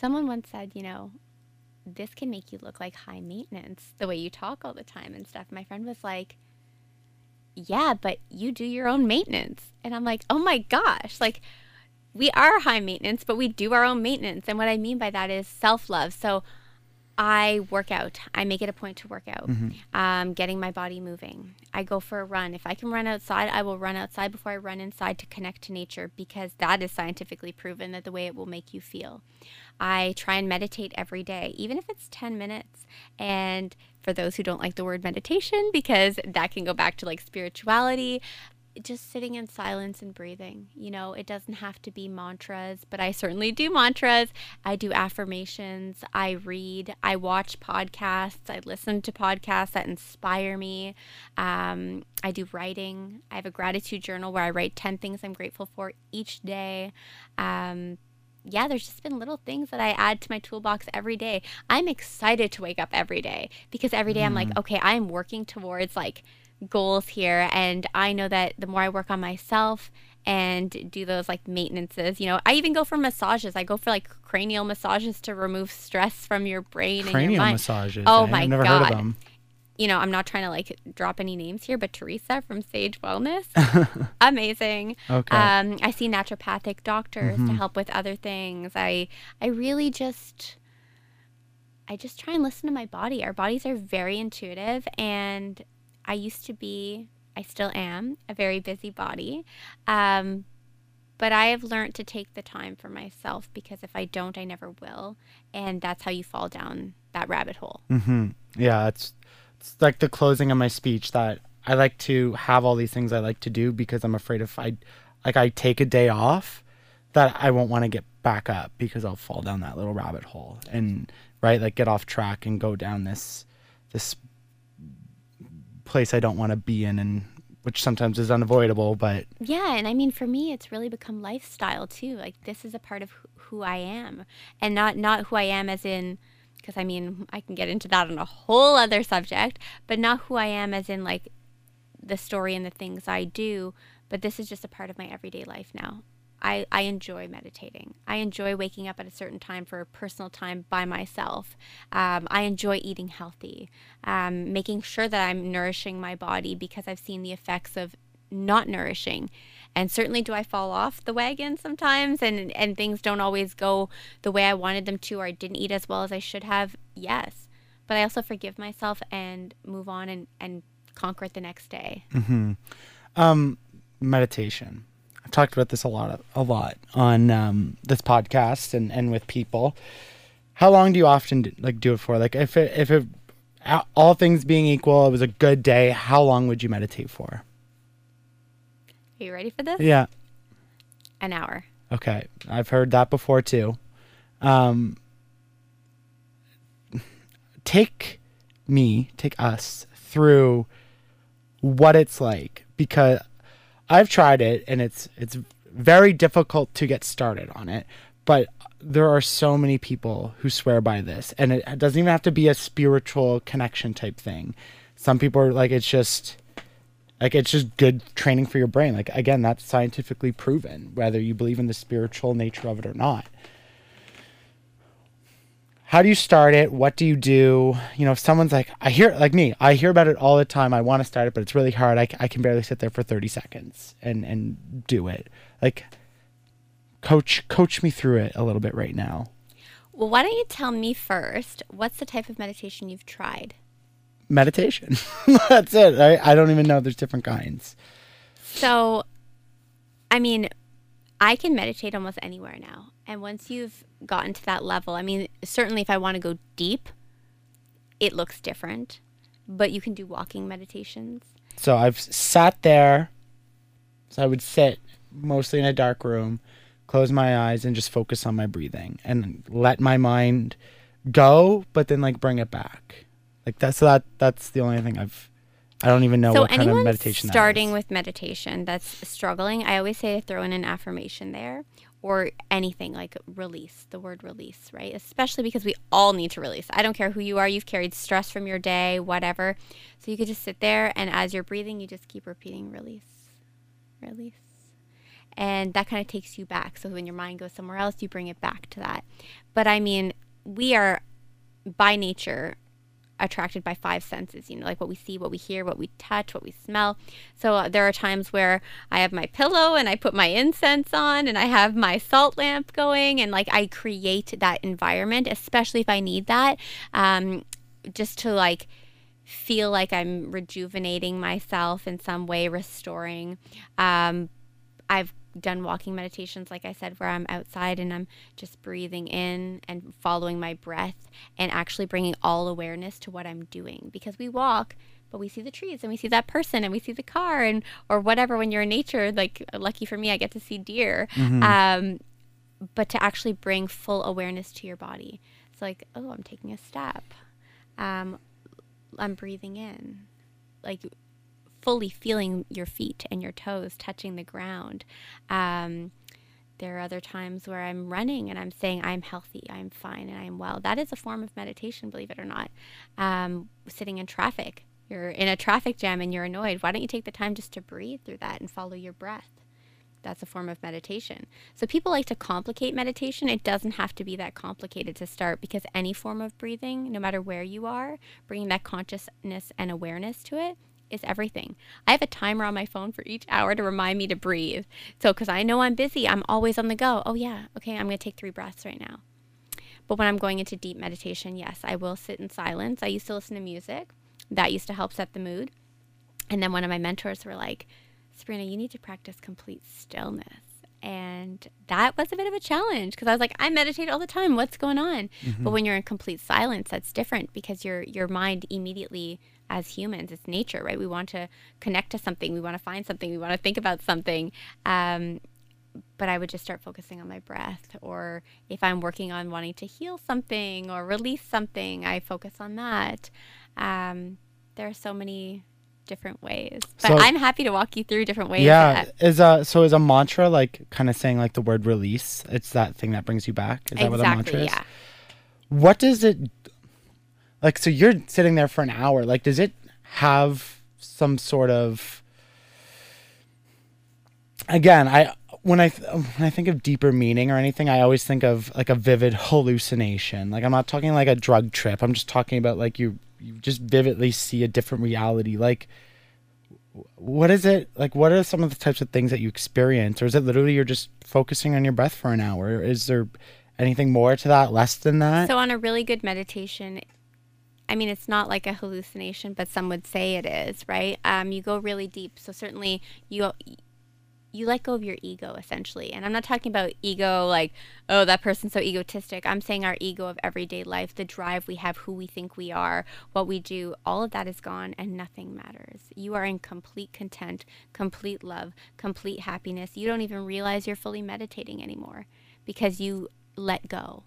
Someone once said, you know, this can make you look like high maintenance, the way you talk all the time and stuff. My friend was like, Yeah, but you do your own maintenance. And I'm like, Oh my gosh. Like, we are high maintenance, but we do our own maintenance. And what I mean by that is self love. So, I work out. I make it a point to work out, um, getting my body moving. I go for a run. If I can run outside, I will run outside before I run inside to connect to nature because that is scientifically proven that the way it will make you feel. I try and meditate every day, even if it's 10 minutes. And for those who don't like the word meditation, because that can go back to like spirituality, just sitting in silence and breathing. You know, it doesn't have to be mantras, but I certainly do mantras. I do affirmations. I read. I watch podcasts. I listen to podcasts that inspire me. Um, I do writing. I have a gratitude journal where I write 10 things I'm grateful for each day. Um, yeah, there's just been little things that I add to my toolbox every day. I'm excited to wake up every day because every day I'm like, okay, I'm working towards like goals here. And I know that the more I work on myself and do those like maintenances, you know, I even go for massages. I go for like cranial massages to remove stress from your brain and your Cranial mind. massages. Oh eh? my never god. heard of them. You know, I'm not trying to like drop any names here, but Teresa from Sage Wellness, [laughs] amazing. Okay. Um, I see naturopathic doctors to help with other things. I I really just I just try and listen to my body. Our bodies are very intuitive and I used to be I still am a very busy body. Um, but I have learned to take the time for myself because if I don't, I never will. And that's how you fall down that rabbit hole. hmm Yeah, it's it's like the closing of my speech that I like to have all these things I like to do because I'm afraid if I like I take a day off that I won't want to get back up because I'll fall down that little rabbit hole and right like get off track and go down this this place I don't want to be in and which sometimes is unavoidable but Yeah, and I mean for me it's really become lifestyle too. Like this is a part of who, I am and not not who I am as in because I mean I can get into that on a whole other subject, but not who I am as in like the story and the things I do, but this is just a part of my everyday life now. I, I enjoy meditating. I enjoy waking up at a certain time for a personal time by myself. Um, I enjoy eating healthy, um, making sure that I'm nourishing my body because I've seen the effects of not nourishing. And certainly, do I fall off the wagon sometimes and, and things don't always go the way I wanted them to, or I didn't eat as well as I should have? Yes. But I also forgive myself and move on and, and conquer it the next day. Hmm. Um. meditation. Talked about this a lot, a lot on um, this podcast and, and with people. How long do you often d- like do it for? Like if it, if it, all things being equal, it was a good day. How long would you meditate for? Are you ready for this? Yeah. An hour. Okay, I've heard that before too. Um, take me, take us through what it's like because I've tried it and it's it's very difficult to get started on it. But there are so many people who swear by this, and it doesn't even have to be a spiritual connection type thing. Some people are like, it's just like it's just good training for your brain like again that's scientifically proven whether you believe in the spiritual nature of it or not how do you start it? What do you do? You know if someone's like i hear like me i hear about it all the time. I want to start it but it's really hard. I, I can barely sit there for 30 seconds and and do it. Like coach coach me through it a little bit right now. Well, why don't you tell me first? What's the type of meditation you've tried? meditation. [laughs] That's it I, I don't even know. There's different kinds. So, I mean, I can meditate almost anywhere now. And once you've gotten to that level, I mean, certainly if I want to go deep, it looks different. But you can do walking meditations. So I've sat there. So I would sit mostly in a dark room, close my eyes, and just focus on my breathing and let my mind go, but then like bring it back. Like that's that that's the only thing I've. I don't even know so what kind of meditation. that starting with meditation that's struggling, I always say to throw in an affirmation there or anything like release, the word release, right? Especially because we all need to release. I don't care who you are, you've carried stress from your day, whatever. So you could just sit there and as you're breathing, you just keep repeating release, release. And that kind of takes you back. So when your mind goes somewhere else, you bring it back to that. But I mean, we are by nature attracted by five senses you know like what we see what we hear what we touch what we smell. So uh, there are times where i have my pillow and i put my incense on and i have my salt lamp going and like i create that environment especially if i need that um, just to like feel like i'm rejuvenating myself in some way restoring um, I've done walking meditations, like I said, where I'm outside and I'm just breathing in and following my breath and actually bringing all awareness to what I'm doing. Because we walk, but we see the trees and we see that person and we see the car and or whatever. When you're in nature, like lucky for me, I get to see deer. Um, but to actually bring full awareness to your body, it's like, oh, I'm taking a step. Um, I'm breathing in, like fully feeling your feet and your toes touching the ground. Um, there are other times where I'm running and I'm saying, I'm healthy, I'm fine, and I'm well. That is a form of meditation, believe it or not. Um, sitting in traffic, you're in a traffic jam and you're annoyed. Why don't you take the time just to breathe through that and follow your breath? That's a form of meditation. So people like to complicate meditation. It doesn't have to be that complicated to start because any form of breathing, no matter where you are, bringing that consciousness and awareness to it is everything. I have a timer on my phone for each hour to remind me to breathe. So, because I know I'm busy, I'm always on the go. Oh, yeah, okay, I'm going to take three breaths right now. But when I'm going into deep meditation, yes, I will sit in silence. I used to listen to music, that used to help set the mood. And then one of my mentors were like, Sabrina, you need to practice complete stillness. And that was a bit of a challenge because I was like, I meditate all the time. What's going on? Mm-hmm. But when you're in complete silence, that's different because your your mind immediately, as humans, it's nature, right? We want to connect to something. We want to find something. We want to think about something. Um, but I would just start focusing on my breath. Or if I'm working on wanting to heal something or release something, I focus on that. Um, there are so many different ways. But So- I'm happy to walk you through different ways. yeah, that- is a so is a mantra like kind of saying like the word release? It's that thing that brings you back. Is that what a mantra exactly. is? Yeah. what does it like so you're sitting there for an hour. Like does it have some sort of again i when i th- when i think of deeper meaning or anything i always think of like a vivid hallucination. Like i'm not talking like a drug trip. I'm just talking about like you you just vividly see a different reality. Like what is it like what are some of the types of things that you experience? Or is it literally you're just focusing on your breath for an hour? Is there anything more to that less than that? So on a really good meditation, I mean, it's not like a hallucination, but some would say it is, right? Um, you go really deep. So certainly you you let go of your ego essentially. And I'm not talking about ego like, oh, that person's so egotistic. I'm saying our ego of everyday life, the drive we have, who we think we are, what we do, all of that is gone and nothing matters. You are in complete content, complete love, complete happiness. You don't even realize you're fully meditating anymore because you let go.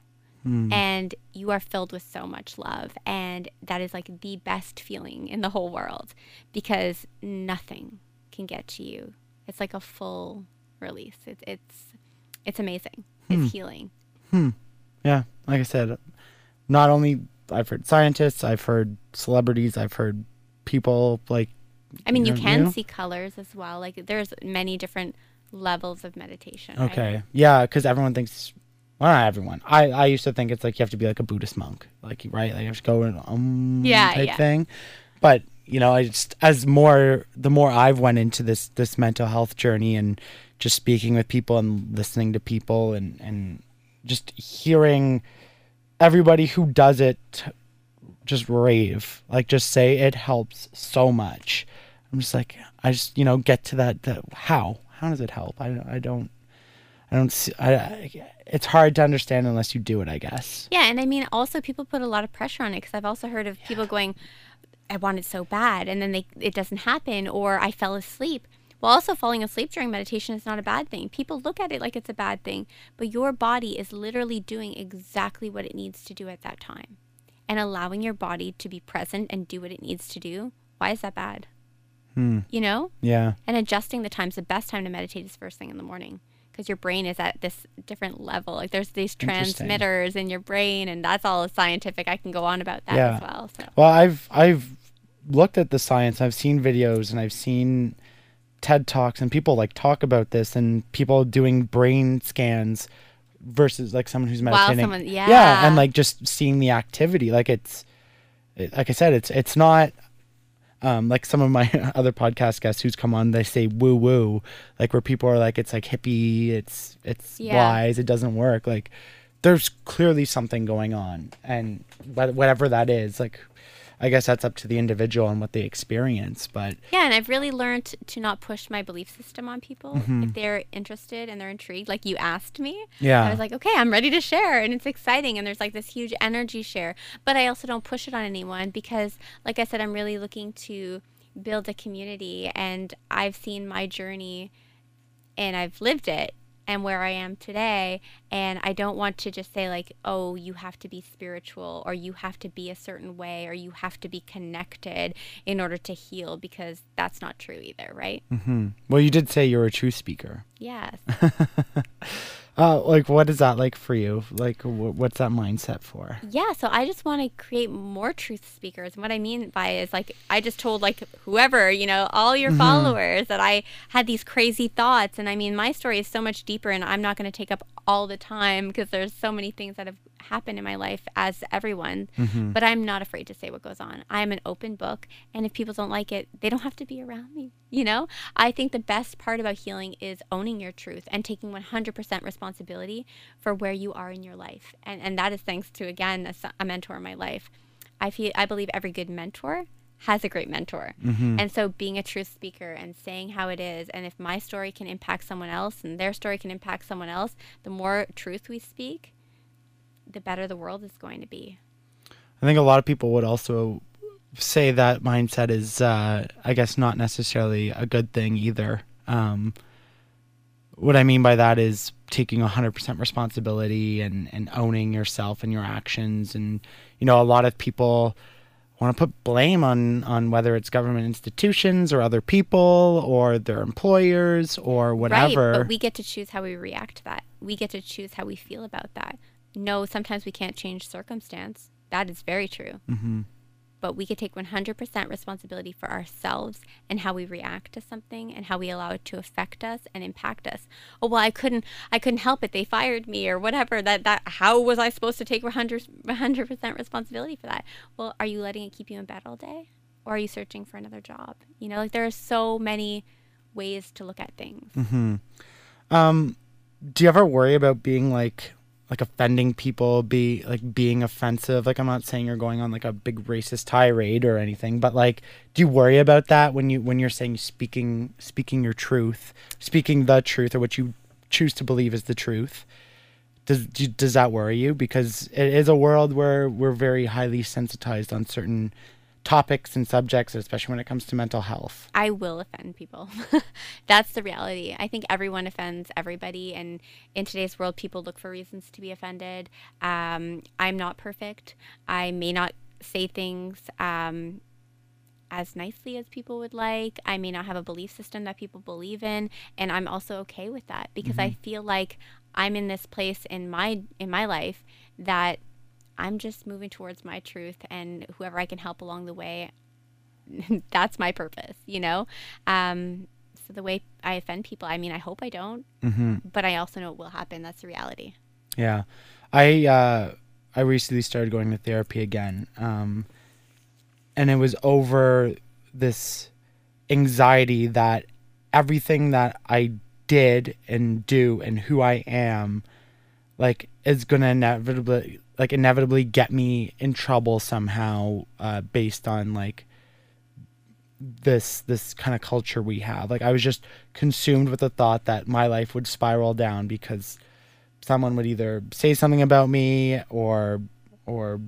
And you are filled with so much love. And that is like the best feeling in the whole world because nothing can get to you it's like a full release. It's it's it's amazing. Hmm. It's healing. Hmm. Yeah, like I said, not only I've heard scientists, I've heard celebrities, I've heard people like I mean, you can you? see colors as well. Like there's many different levels of meditation. right? okay, yeah, because everyone thinks. Well, not everyone. I, I used to think it's like you have to be like a Buddhist monk, like right, like you have to go in um Yeah, type yeah. thing. But you know, I just as more the more I've went into this this mental health journey and just speaking with people and listening to people and and just hearing everybody who does it just rave like just say it helps so much i'm just like i just you know get to that, that how how does it help i, I don't i don't see I, I it's hard to understand unless you do it i guess Yeah, and I mean, also people put a lot of pressure on it because I've also heard of people going, "I want it so bad," and then they it doesn't happen, or I fell asleep. Well, also falling asleep during meditation is not a bad thing. People look at it like it's a bad thing, but your body is literally doing exactly what it needs to do at that time, and allowing your body to be present and do what it needs to do. Why is that bad? Hmm. You know, yeah and adjusting the times. The best time to meditate is first thing in the morning because your brain is at this different level. Like there's these transmitters in your brain, and that's all scientific. I can go on about that Yeah. as well. So well i've i've looked at the science i've seen videos and i've seen ted talks and people like talk about this and people doing brain scans versus like someone who's meditating someone- yeah yeah. and like just seeing the activity like it's it, like i said it's it's not um, like some of my [laughs] other podcast guests who's come on, they say woo woo, like where people are like, it's like hippie, it's it's Yeah. wise, it doesn't work. Like, there's clearly something going on, and wha- whatever that is, like, I guess that's up to the individual and what they experience. But yeah, and I've really learned to not push my belief system on people Mm-hmm. if they're interested and they're intrigued. Like you asked me, Yeah. I was like, okay, I'm ready to share, and it's exciting, and there's like this huge energy share. But I also don't push it on anyone because, like I said, I'm really looking to build a community, and I've seen my journey, and I've lived it. And where I am today, and I don't want to just say, like, oh, you have to be spiritual, or you have to be a certain way, or you have to be connected in order to heal, because that's not true either, right? Mm-hmm. well, you did say you're a true speaker. Yes. [laughs] Uh, like, what is that like for you? Like, wh- what's that mindset for? Yeah, so I just want to create more truth speakers. And what I mean by is like I just told like whoever, you know, all your followers that I had these crazy thoughts and I mean my story is so much deeper and I'm not going to take up all the time because there's so many things that have happened in my life as everyone. But I'm not afraid to say what goes on. I'm an open book and if people don't like it, they don't have to be around me. You know? I think the best part about healing is owning your truth and taking 100% responsibility for where you are in your life. And and that is thanks to again a mentor in my life. I feel I believe every good mentor has a great mentor. And so being a truth speaker and saying how it is and if my story can impact someone else and their story can impact someone else, the more truth we speak, the better the world is going to be. I think a lot of people would also say that mindset is, uh, I guess, not necessarily a good thing either. Um, what I mean by that is taking 100% responsibility and, and owning yourself and your actions. And, you know, a lot of people want to put blame on, on whether it's government institutions or other people or their employers or whatever. Right, but we get to choose how we react to that. We get to choose how we feel about that. No, sometimes we can't change circumstance. That is very true. Mm-hmm. But we could take 100% responsibility for ourselves and how we react to something and how we allow it to affect us and impact us. Oh well, I couldn't, I couldn't help it. They fired me or whatever. That that how was I supposed to take 100 100% responsibility for that? Well, are you letting it keep you in bed all day, or are you searching for another job? You know, like there are so many ways to look at things. Mm-hmm. Um, do you ever worry about being like like offending people, be like being offensive. Like I'm not saying you're going on like a big racist tirade or anything, but like do you worry about that when you when you're saying speaking speaking your truth, speaking the truth or what you choose to believe is the truth? Does do, does that worry you because it is a world where we're very highly sensitized on certain topics and subjects, especially when it comes to mental health. I will offend people. [laughs] That's the reality. I think everyone offends everybody, and in today's world, people look for reasons to be offended. Um, I'm not perfect. I may not say things um, as nicely as people would like. I may not have a belief system that people believe in, and I'm also okay with that because I feel like I'm in this place in my in my life that I'm just moving towards my truth, and whoever I can help along the way, [laughs] that's my purpose, you know? Um, so the way I offend people, I mean, I hope I don't, Mm-hmm. but I also know it will happen. That's the reality. Yeah, I uh, I recently started going to therapy again, um, and it was over this anxiety that everything that I did and do and who I am, like, is gonna inevitably like inevitably get me in trouble somehow, uh, based on like this this kind of culture we have. Like I was just consumed with the thought that my life would spiral down because someone would either say something about me or or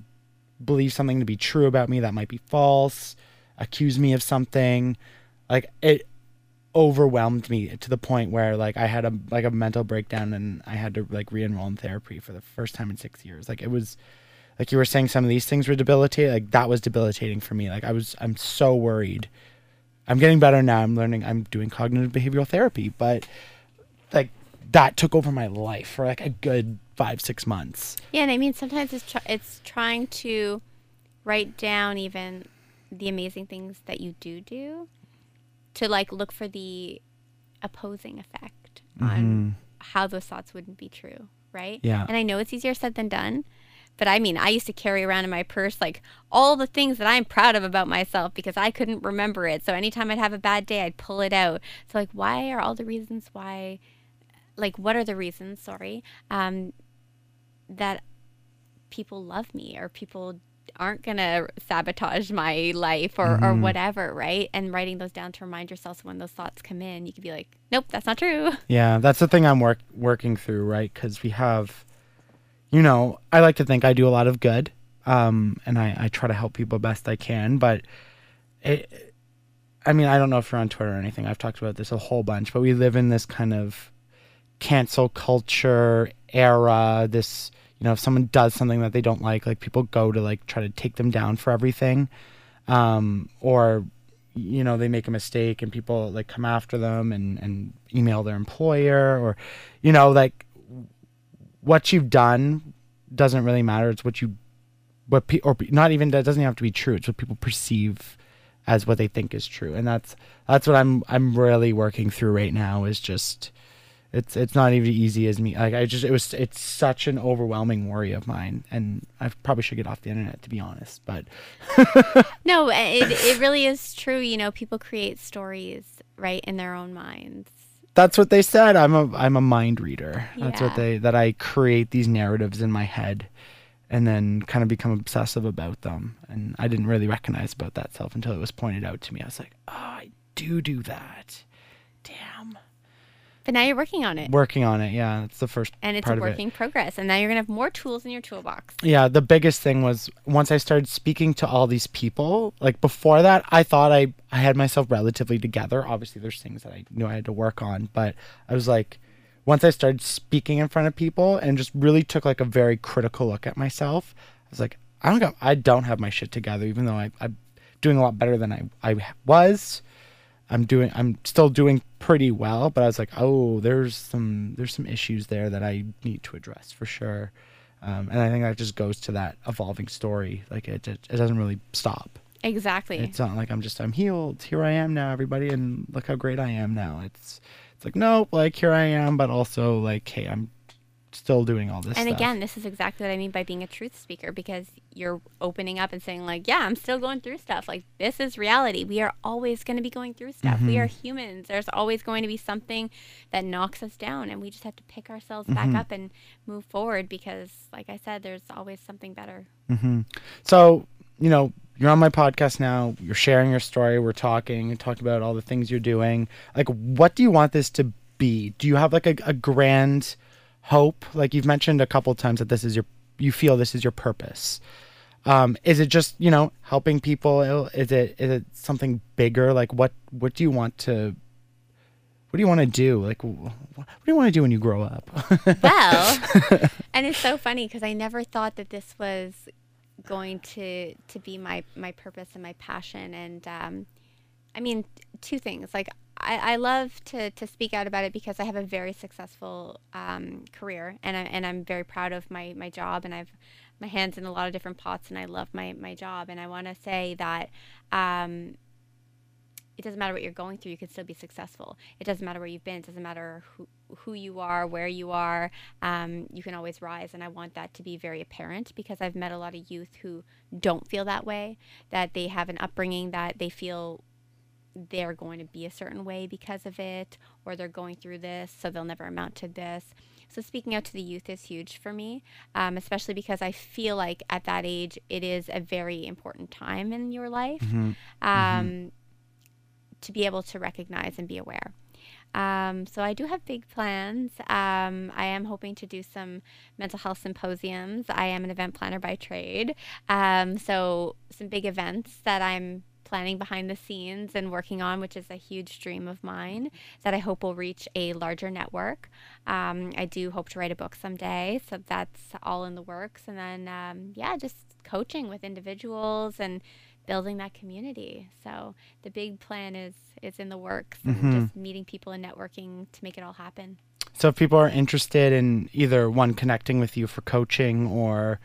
believe something to be true about me that might be false, accuse me of something. Like it overwhelmed me to the point where like I had a like a mental breakdown and I had to like re-enroll in therapy for the first time in 6 years. Like it was like you were saying some of these things were debilitating, like that was debilitating for me. Like I was I'm so worried. I'm getting better now. I'm learning I'm doing cognitive behavioral therapy, but like that took over my life for like a good 5 6 months. Yeah, and I mean, sometimes it's tr- it's trying to write down even the amazing things that you do do to like look for the opposing effect on how those thoughts wouldn't be true, right? Yeah. And I know it's easier said than done, but I mean, I used to carry around in my purse like all the things that I'm proud of about myself because I couldn't remember it. So anytime I'd have a bad day, I'd pull it out. So like, why are all the reasons why? Like, what are the reasons? Sorry, um, that people love me or people aren't gonna sabotage my life or, or whatever, right? And writing those down to remind yourself so when those thoughts come in, you can be like, nope, that's not true. [laughs] Yeah, that's the thing I'm work working through, right? Because we have, you know, I like to think I do a lot of good, um, and I, I try to help people best I can. But it, I mean, I don't know if you're on Twitter or anything. I've talked about this a whole bunch, but we live in this kind of cancel culture era. This, you know, if someone does something that they don't like, like people go to like try to take them down for everything, um, or you know they make a mistake and people like come after them and and email their employer or you know like what you've done doesn't really matter. It's what you what pe- or not even that doesn't have to be true. It's what people perceive as what they think is true. And that's that's what i'm i'm really working through right now is just it's it's not even easy as me like i just it was it's such an overwhelming worry of mine and i probably should get off the internet to be honest but [laughs] No, uh, it, it really is true. You know, people create stories, right, in their own minds. that's what they said. I'm a I'm a mind reader. That's what they that I create these narratives in my head and then kind of become obsessive about them. And I didn't really recognize about that self until it was pointed out to me. I was like, "Oh, I do do that." Damn. But now you're working on it. Working on it. Yeah, that's the first and it's part a of it. working progress. And now you're going to have more tools in your toolbox. yeah the biggest thing was once i started speaking to all these people like before that i thought i i had myself relatively together obviously there's things that i knew i had to work on but i was like once i started speaking in front of people and just really took like a very critical look at myself i was like i don't got i don't have my shit together even though I, i'm doing a lot better than i i was I'm doing I'm still doing pretty well, but I was like, oh, there's some there's some issues there that I need to address for sure. Um, and I think that just goes to that evolving story. Like it, it, it doesn't really stop. Exactly. It's not like I'm just I'm healed. Here I am now, everybody, and look how great I am now. It's it's like nope, like here I am, but also like hey, I'm still doing all this And stuff. again, this is exactly what I mean by being a truth speaker because you're opening up and saying, like, yeah, I'm still going through stuff. Like, this is reality. We are always going to be going through stuff. We are mm-hmm. humans. There's always going to be something that knocks us down, and we just have to pick ourselves back mm-hmm. up and move forward because, like I said, there's always something better. Mm-hmm. So, you know, you're on my podcast now. You're sharing your story. We're talking and talking about all the things you're doing. Like, what do you want this to be? Do you have like a, a grand hope? Like you've mentioned a couple times that this is your, you feel this is your purpose. Um, is it just you know helping people? Is it is it something bigger? Like what what do you want to? What do you want to do? Like, what do you want to do when you grow up? [laughs] Well, and it's so funny because I never thought that this was going to to be my my purpose and my passion. And um, I mean, two things. Like I, I love to to speak out about it because I have a very successful um, career, and I, and I'm very proud of my my job, and I've my hands in a lot of different pots, and I love my my job. And I want to say that. Um, it doesn't matter what you're going through you can still be successful it doesn't matter where you've been it doesn't matter who, who you are where you are um, you can always rise and i want that to be very apparent because i've met a lot of youth who don't feel that way that they have an upbringing that they feel they're going to be a certain way because of it or they're going through this so they'll never amount to this so speaking out to the youth is huge for me um, especially because i feel like at that age it is a very important time in your life um, to be able to recognize and be aware. Um, so I do have big plans. Um, I am hoping to do some mental health symposiums. I am an event planner by trade. Um, so some big events that I'm planning behind the scenes and working on, which is a huge dream of mine that I hope will reach a larger network. Um, I do hope to write a book someday, so that's all in the works. And then, um, yeah, just coaching with individuals and building that community. So the big plan is is in the works and just meeting people and networking to make it all happen. So if people are interested in either one connecting with you for coaching or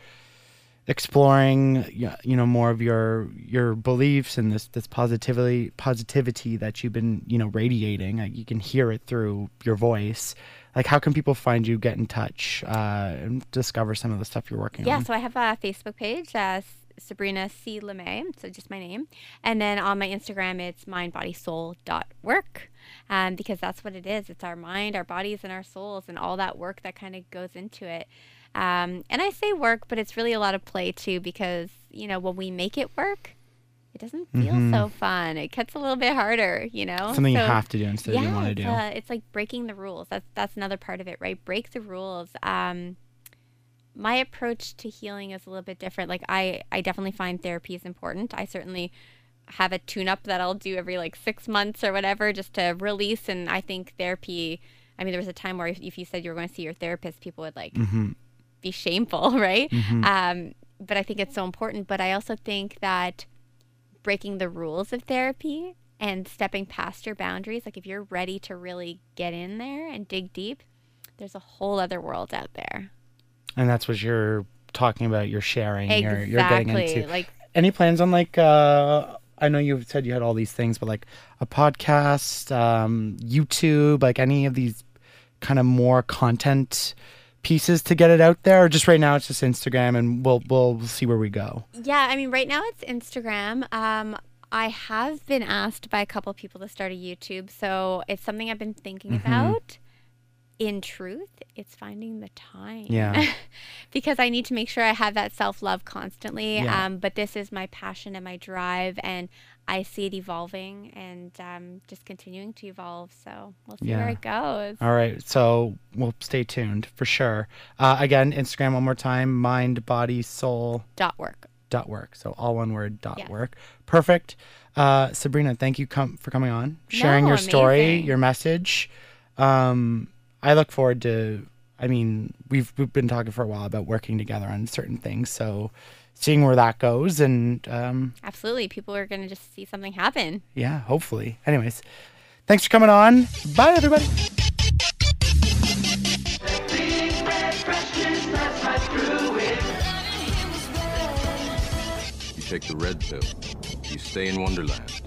exploring you know more of your your beliefs and this this positivity positivity that you've been you know radiating like you can hear it through your voice like how can people find you get in touch uh, and discover some of the stuff you're working on? Yeah, so I have a Facebook page, uh, Sabrina C. LeMay, so just my name. And then on my Instagram, it's mindbodysoul.work um, because that's what it is. It's our mind, our bodies, and our souls, and all that work that kind of goes into it. Um, and I say work, but it's really a lot of play too because, you know, when we make it work, it doesn't feel so fun. It gets a little bit harder, you know? Mm-hmm. something you have to do instead of you want to do Uh, it's like breaking the rules. That's that's another part of it, right? Break the rules. Um, my approach to healing is a little bit different. Like I, I definitely find therapy is important. I certainly have a tune-up that I'll do every like six months or whatever, just to release. And I think therapy. I mean, there was a time where if, if you said you were going to see your therapist, people would like be shameful, [laughs] right? Um, but I think it's so important. But I also think that breaking the rules of therapy and stepping past your boundaries, like if you're ready to really get in there and dig deep, there's a whole other world out there. and that's what you're talking about you're sharing you're, Exactly. you're getting into Like any plans on like uh I know you said you had all these things, but like a podcast, um, YouTube, like any of these kind of more content pieces to get it out there, or just right now it's just Instagram, and we'll we'll see where we go. Yeah, I mean, right now it's Instagram. Um, I have been asked by a couple people to start a YouTube, so it's something I've been thinking Mm-hmm. about. In truth, it's finding the time. Yeah. [laughs] because I need to make sure I have that self love constantly. Yeah. Um, but this is my passion and my drive, and I see it evolving and um, just continuing to evolve. So we'll see Yeah. where it goes. All right, so we'll stay tuned for sure. Uh, again, Instagram one more time: mind, body, soul Dot work. dot work. So all one word dot Yes. work. Perfect. Uh, Sabrina, thank you com- for coming on, sharing No, your story, your message. Um, I look forward to. I mean, we've we've been talking for a while about working together on certain things, so seeing where that goes, and um, Absolutely. People are going to just see something happen. yeah, hopefully. Anyways, thanks for coming on. Bye, everybody. You take the red pill. You stay in Wonderland.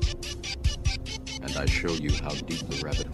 And I show you how deep the rabbit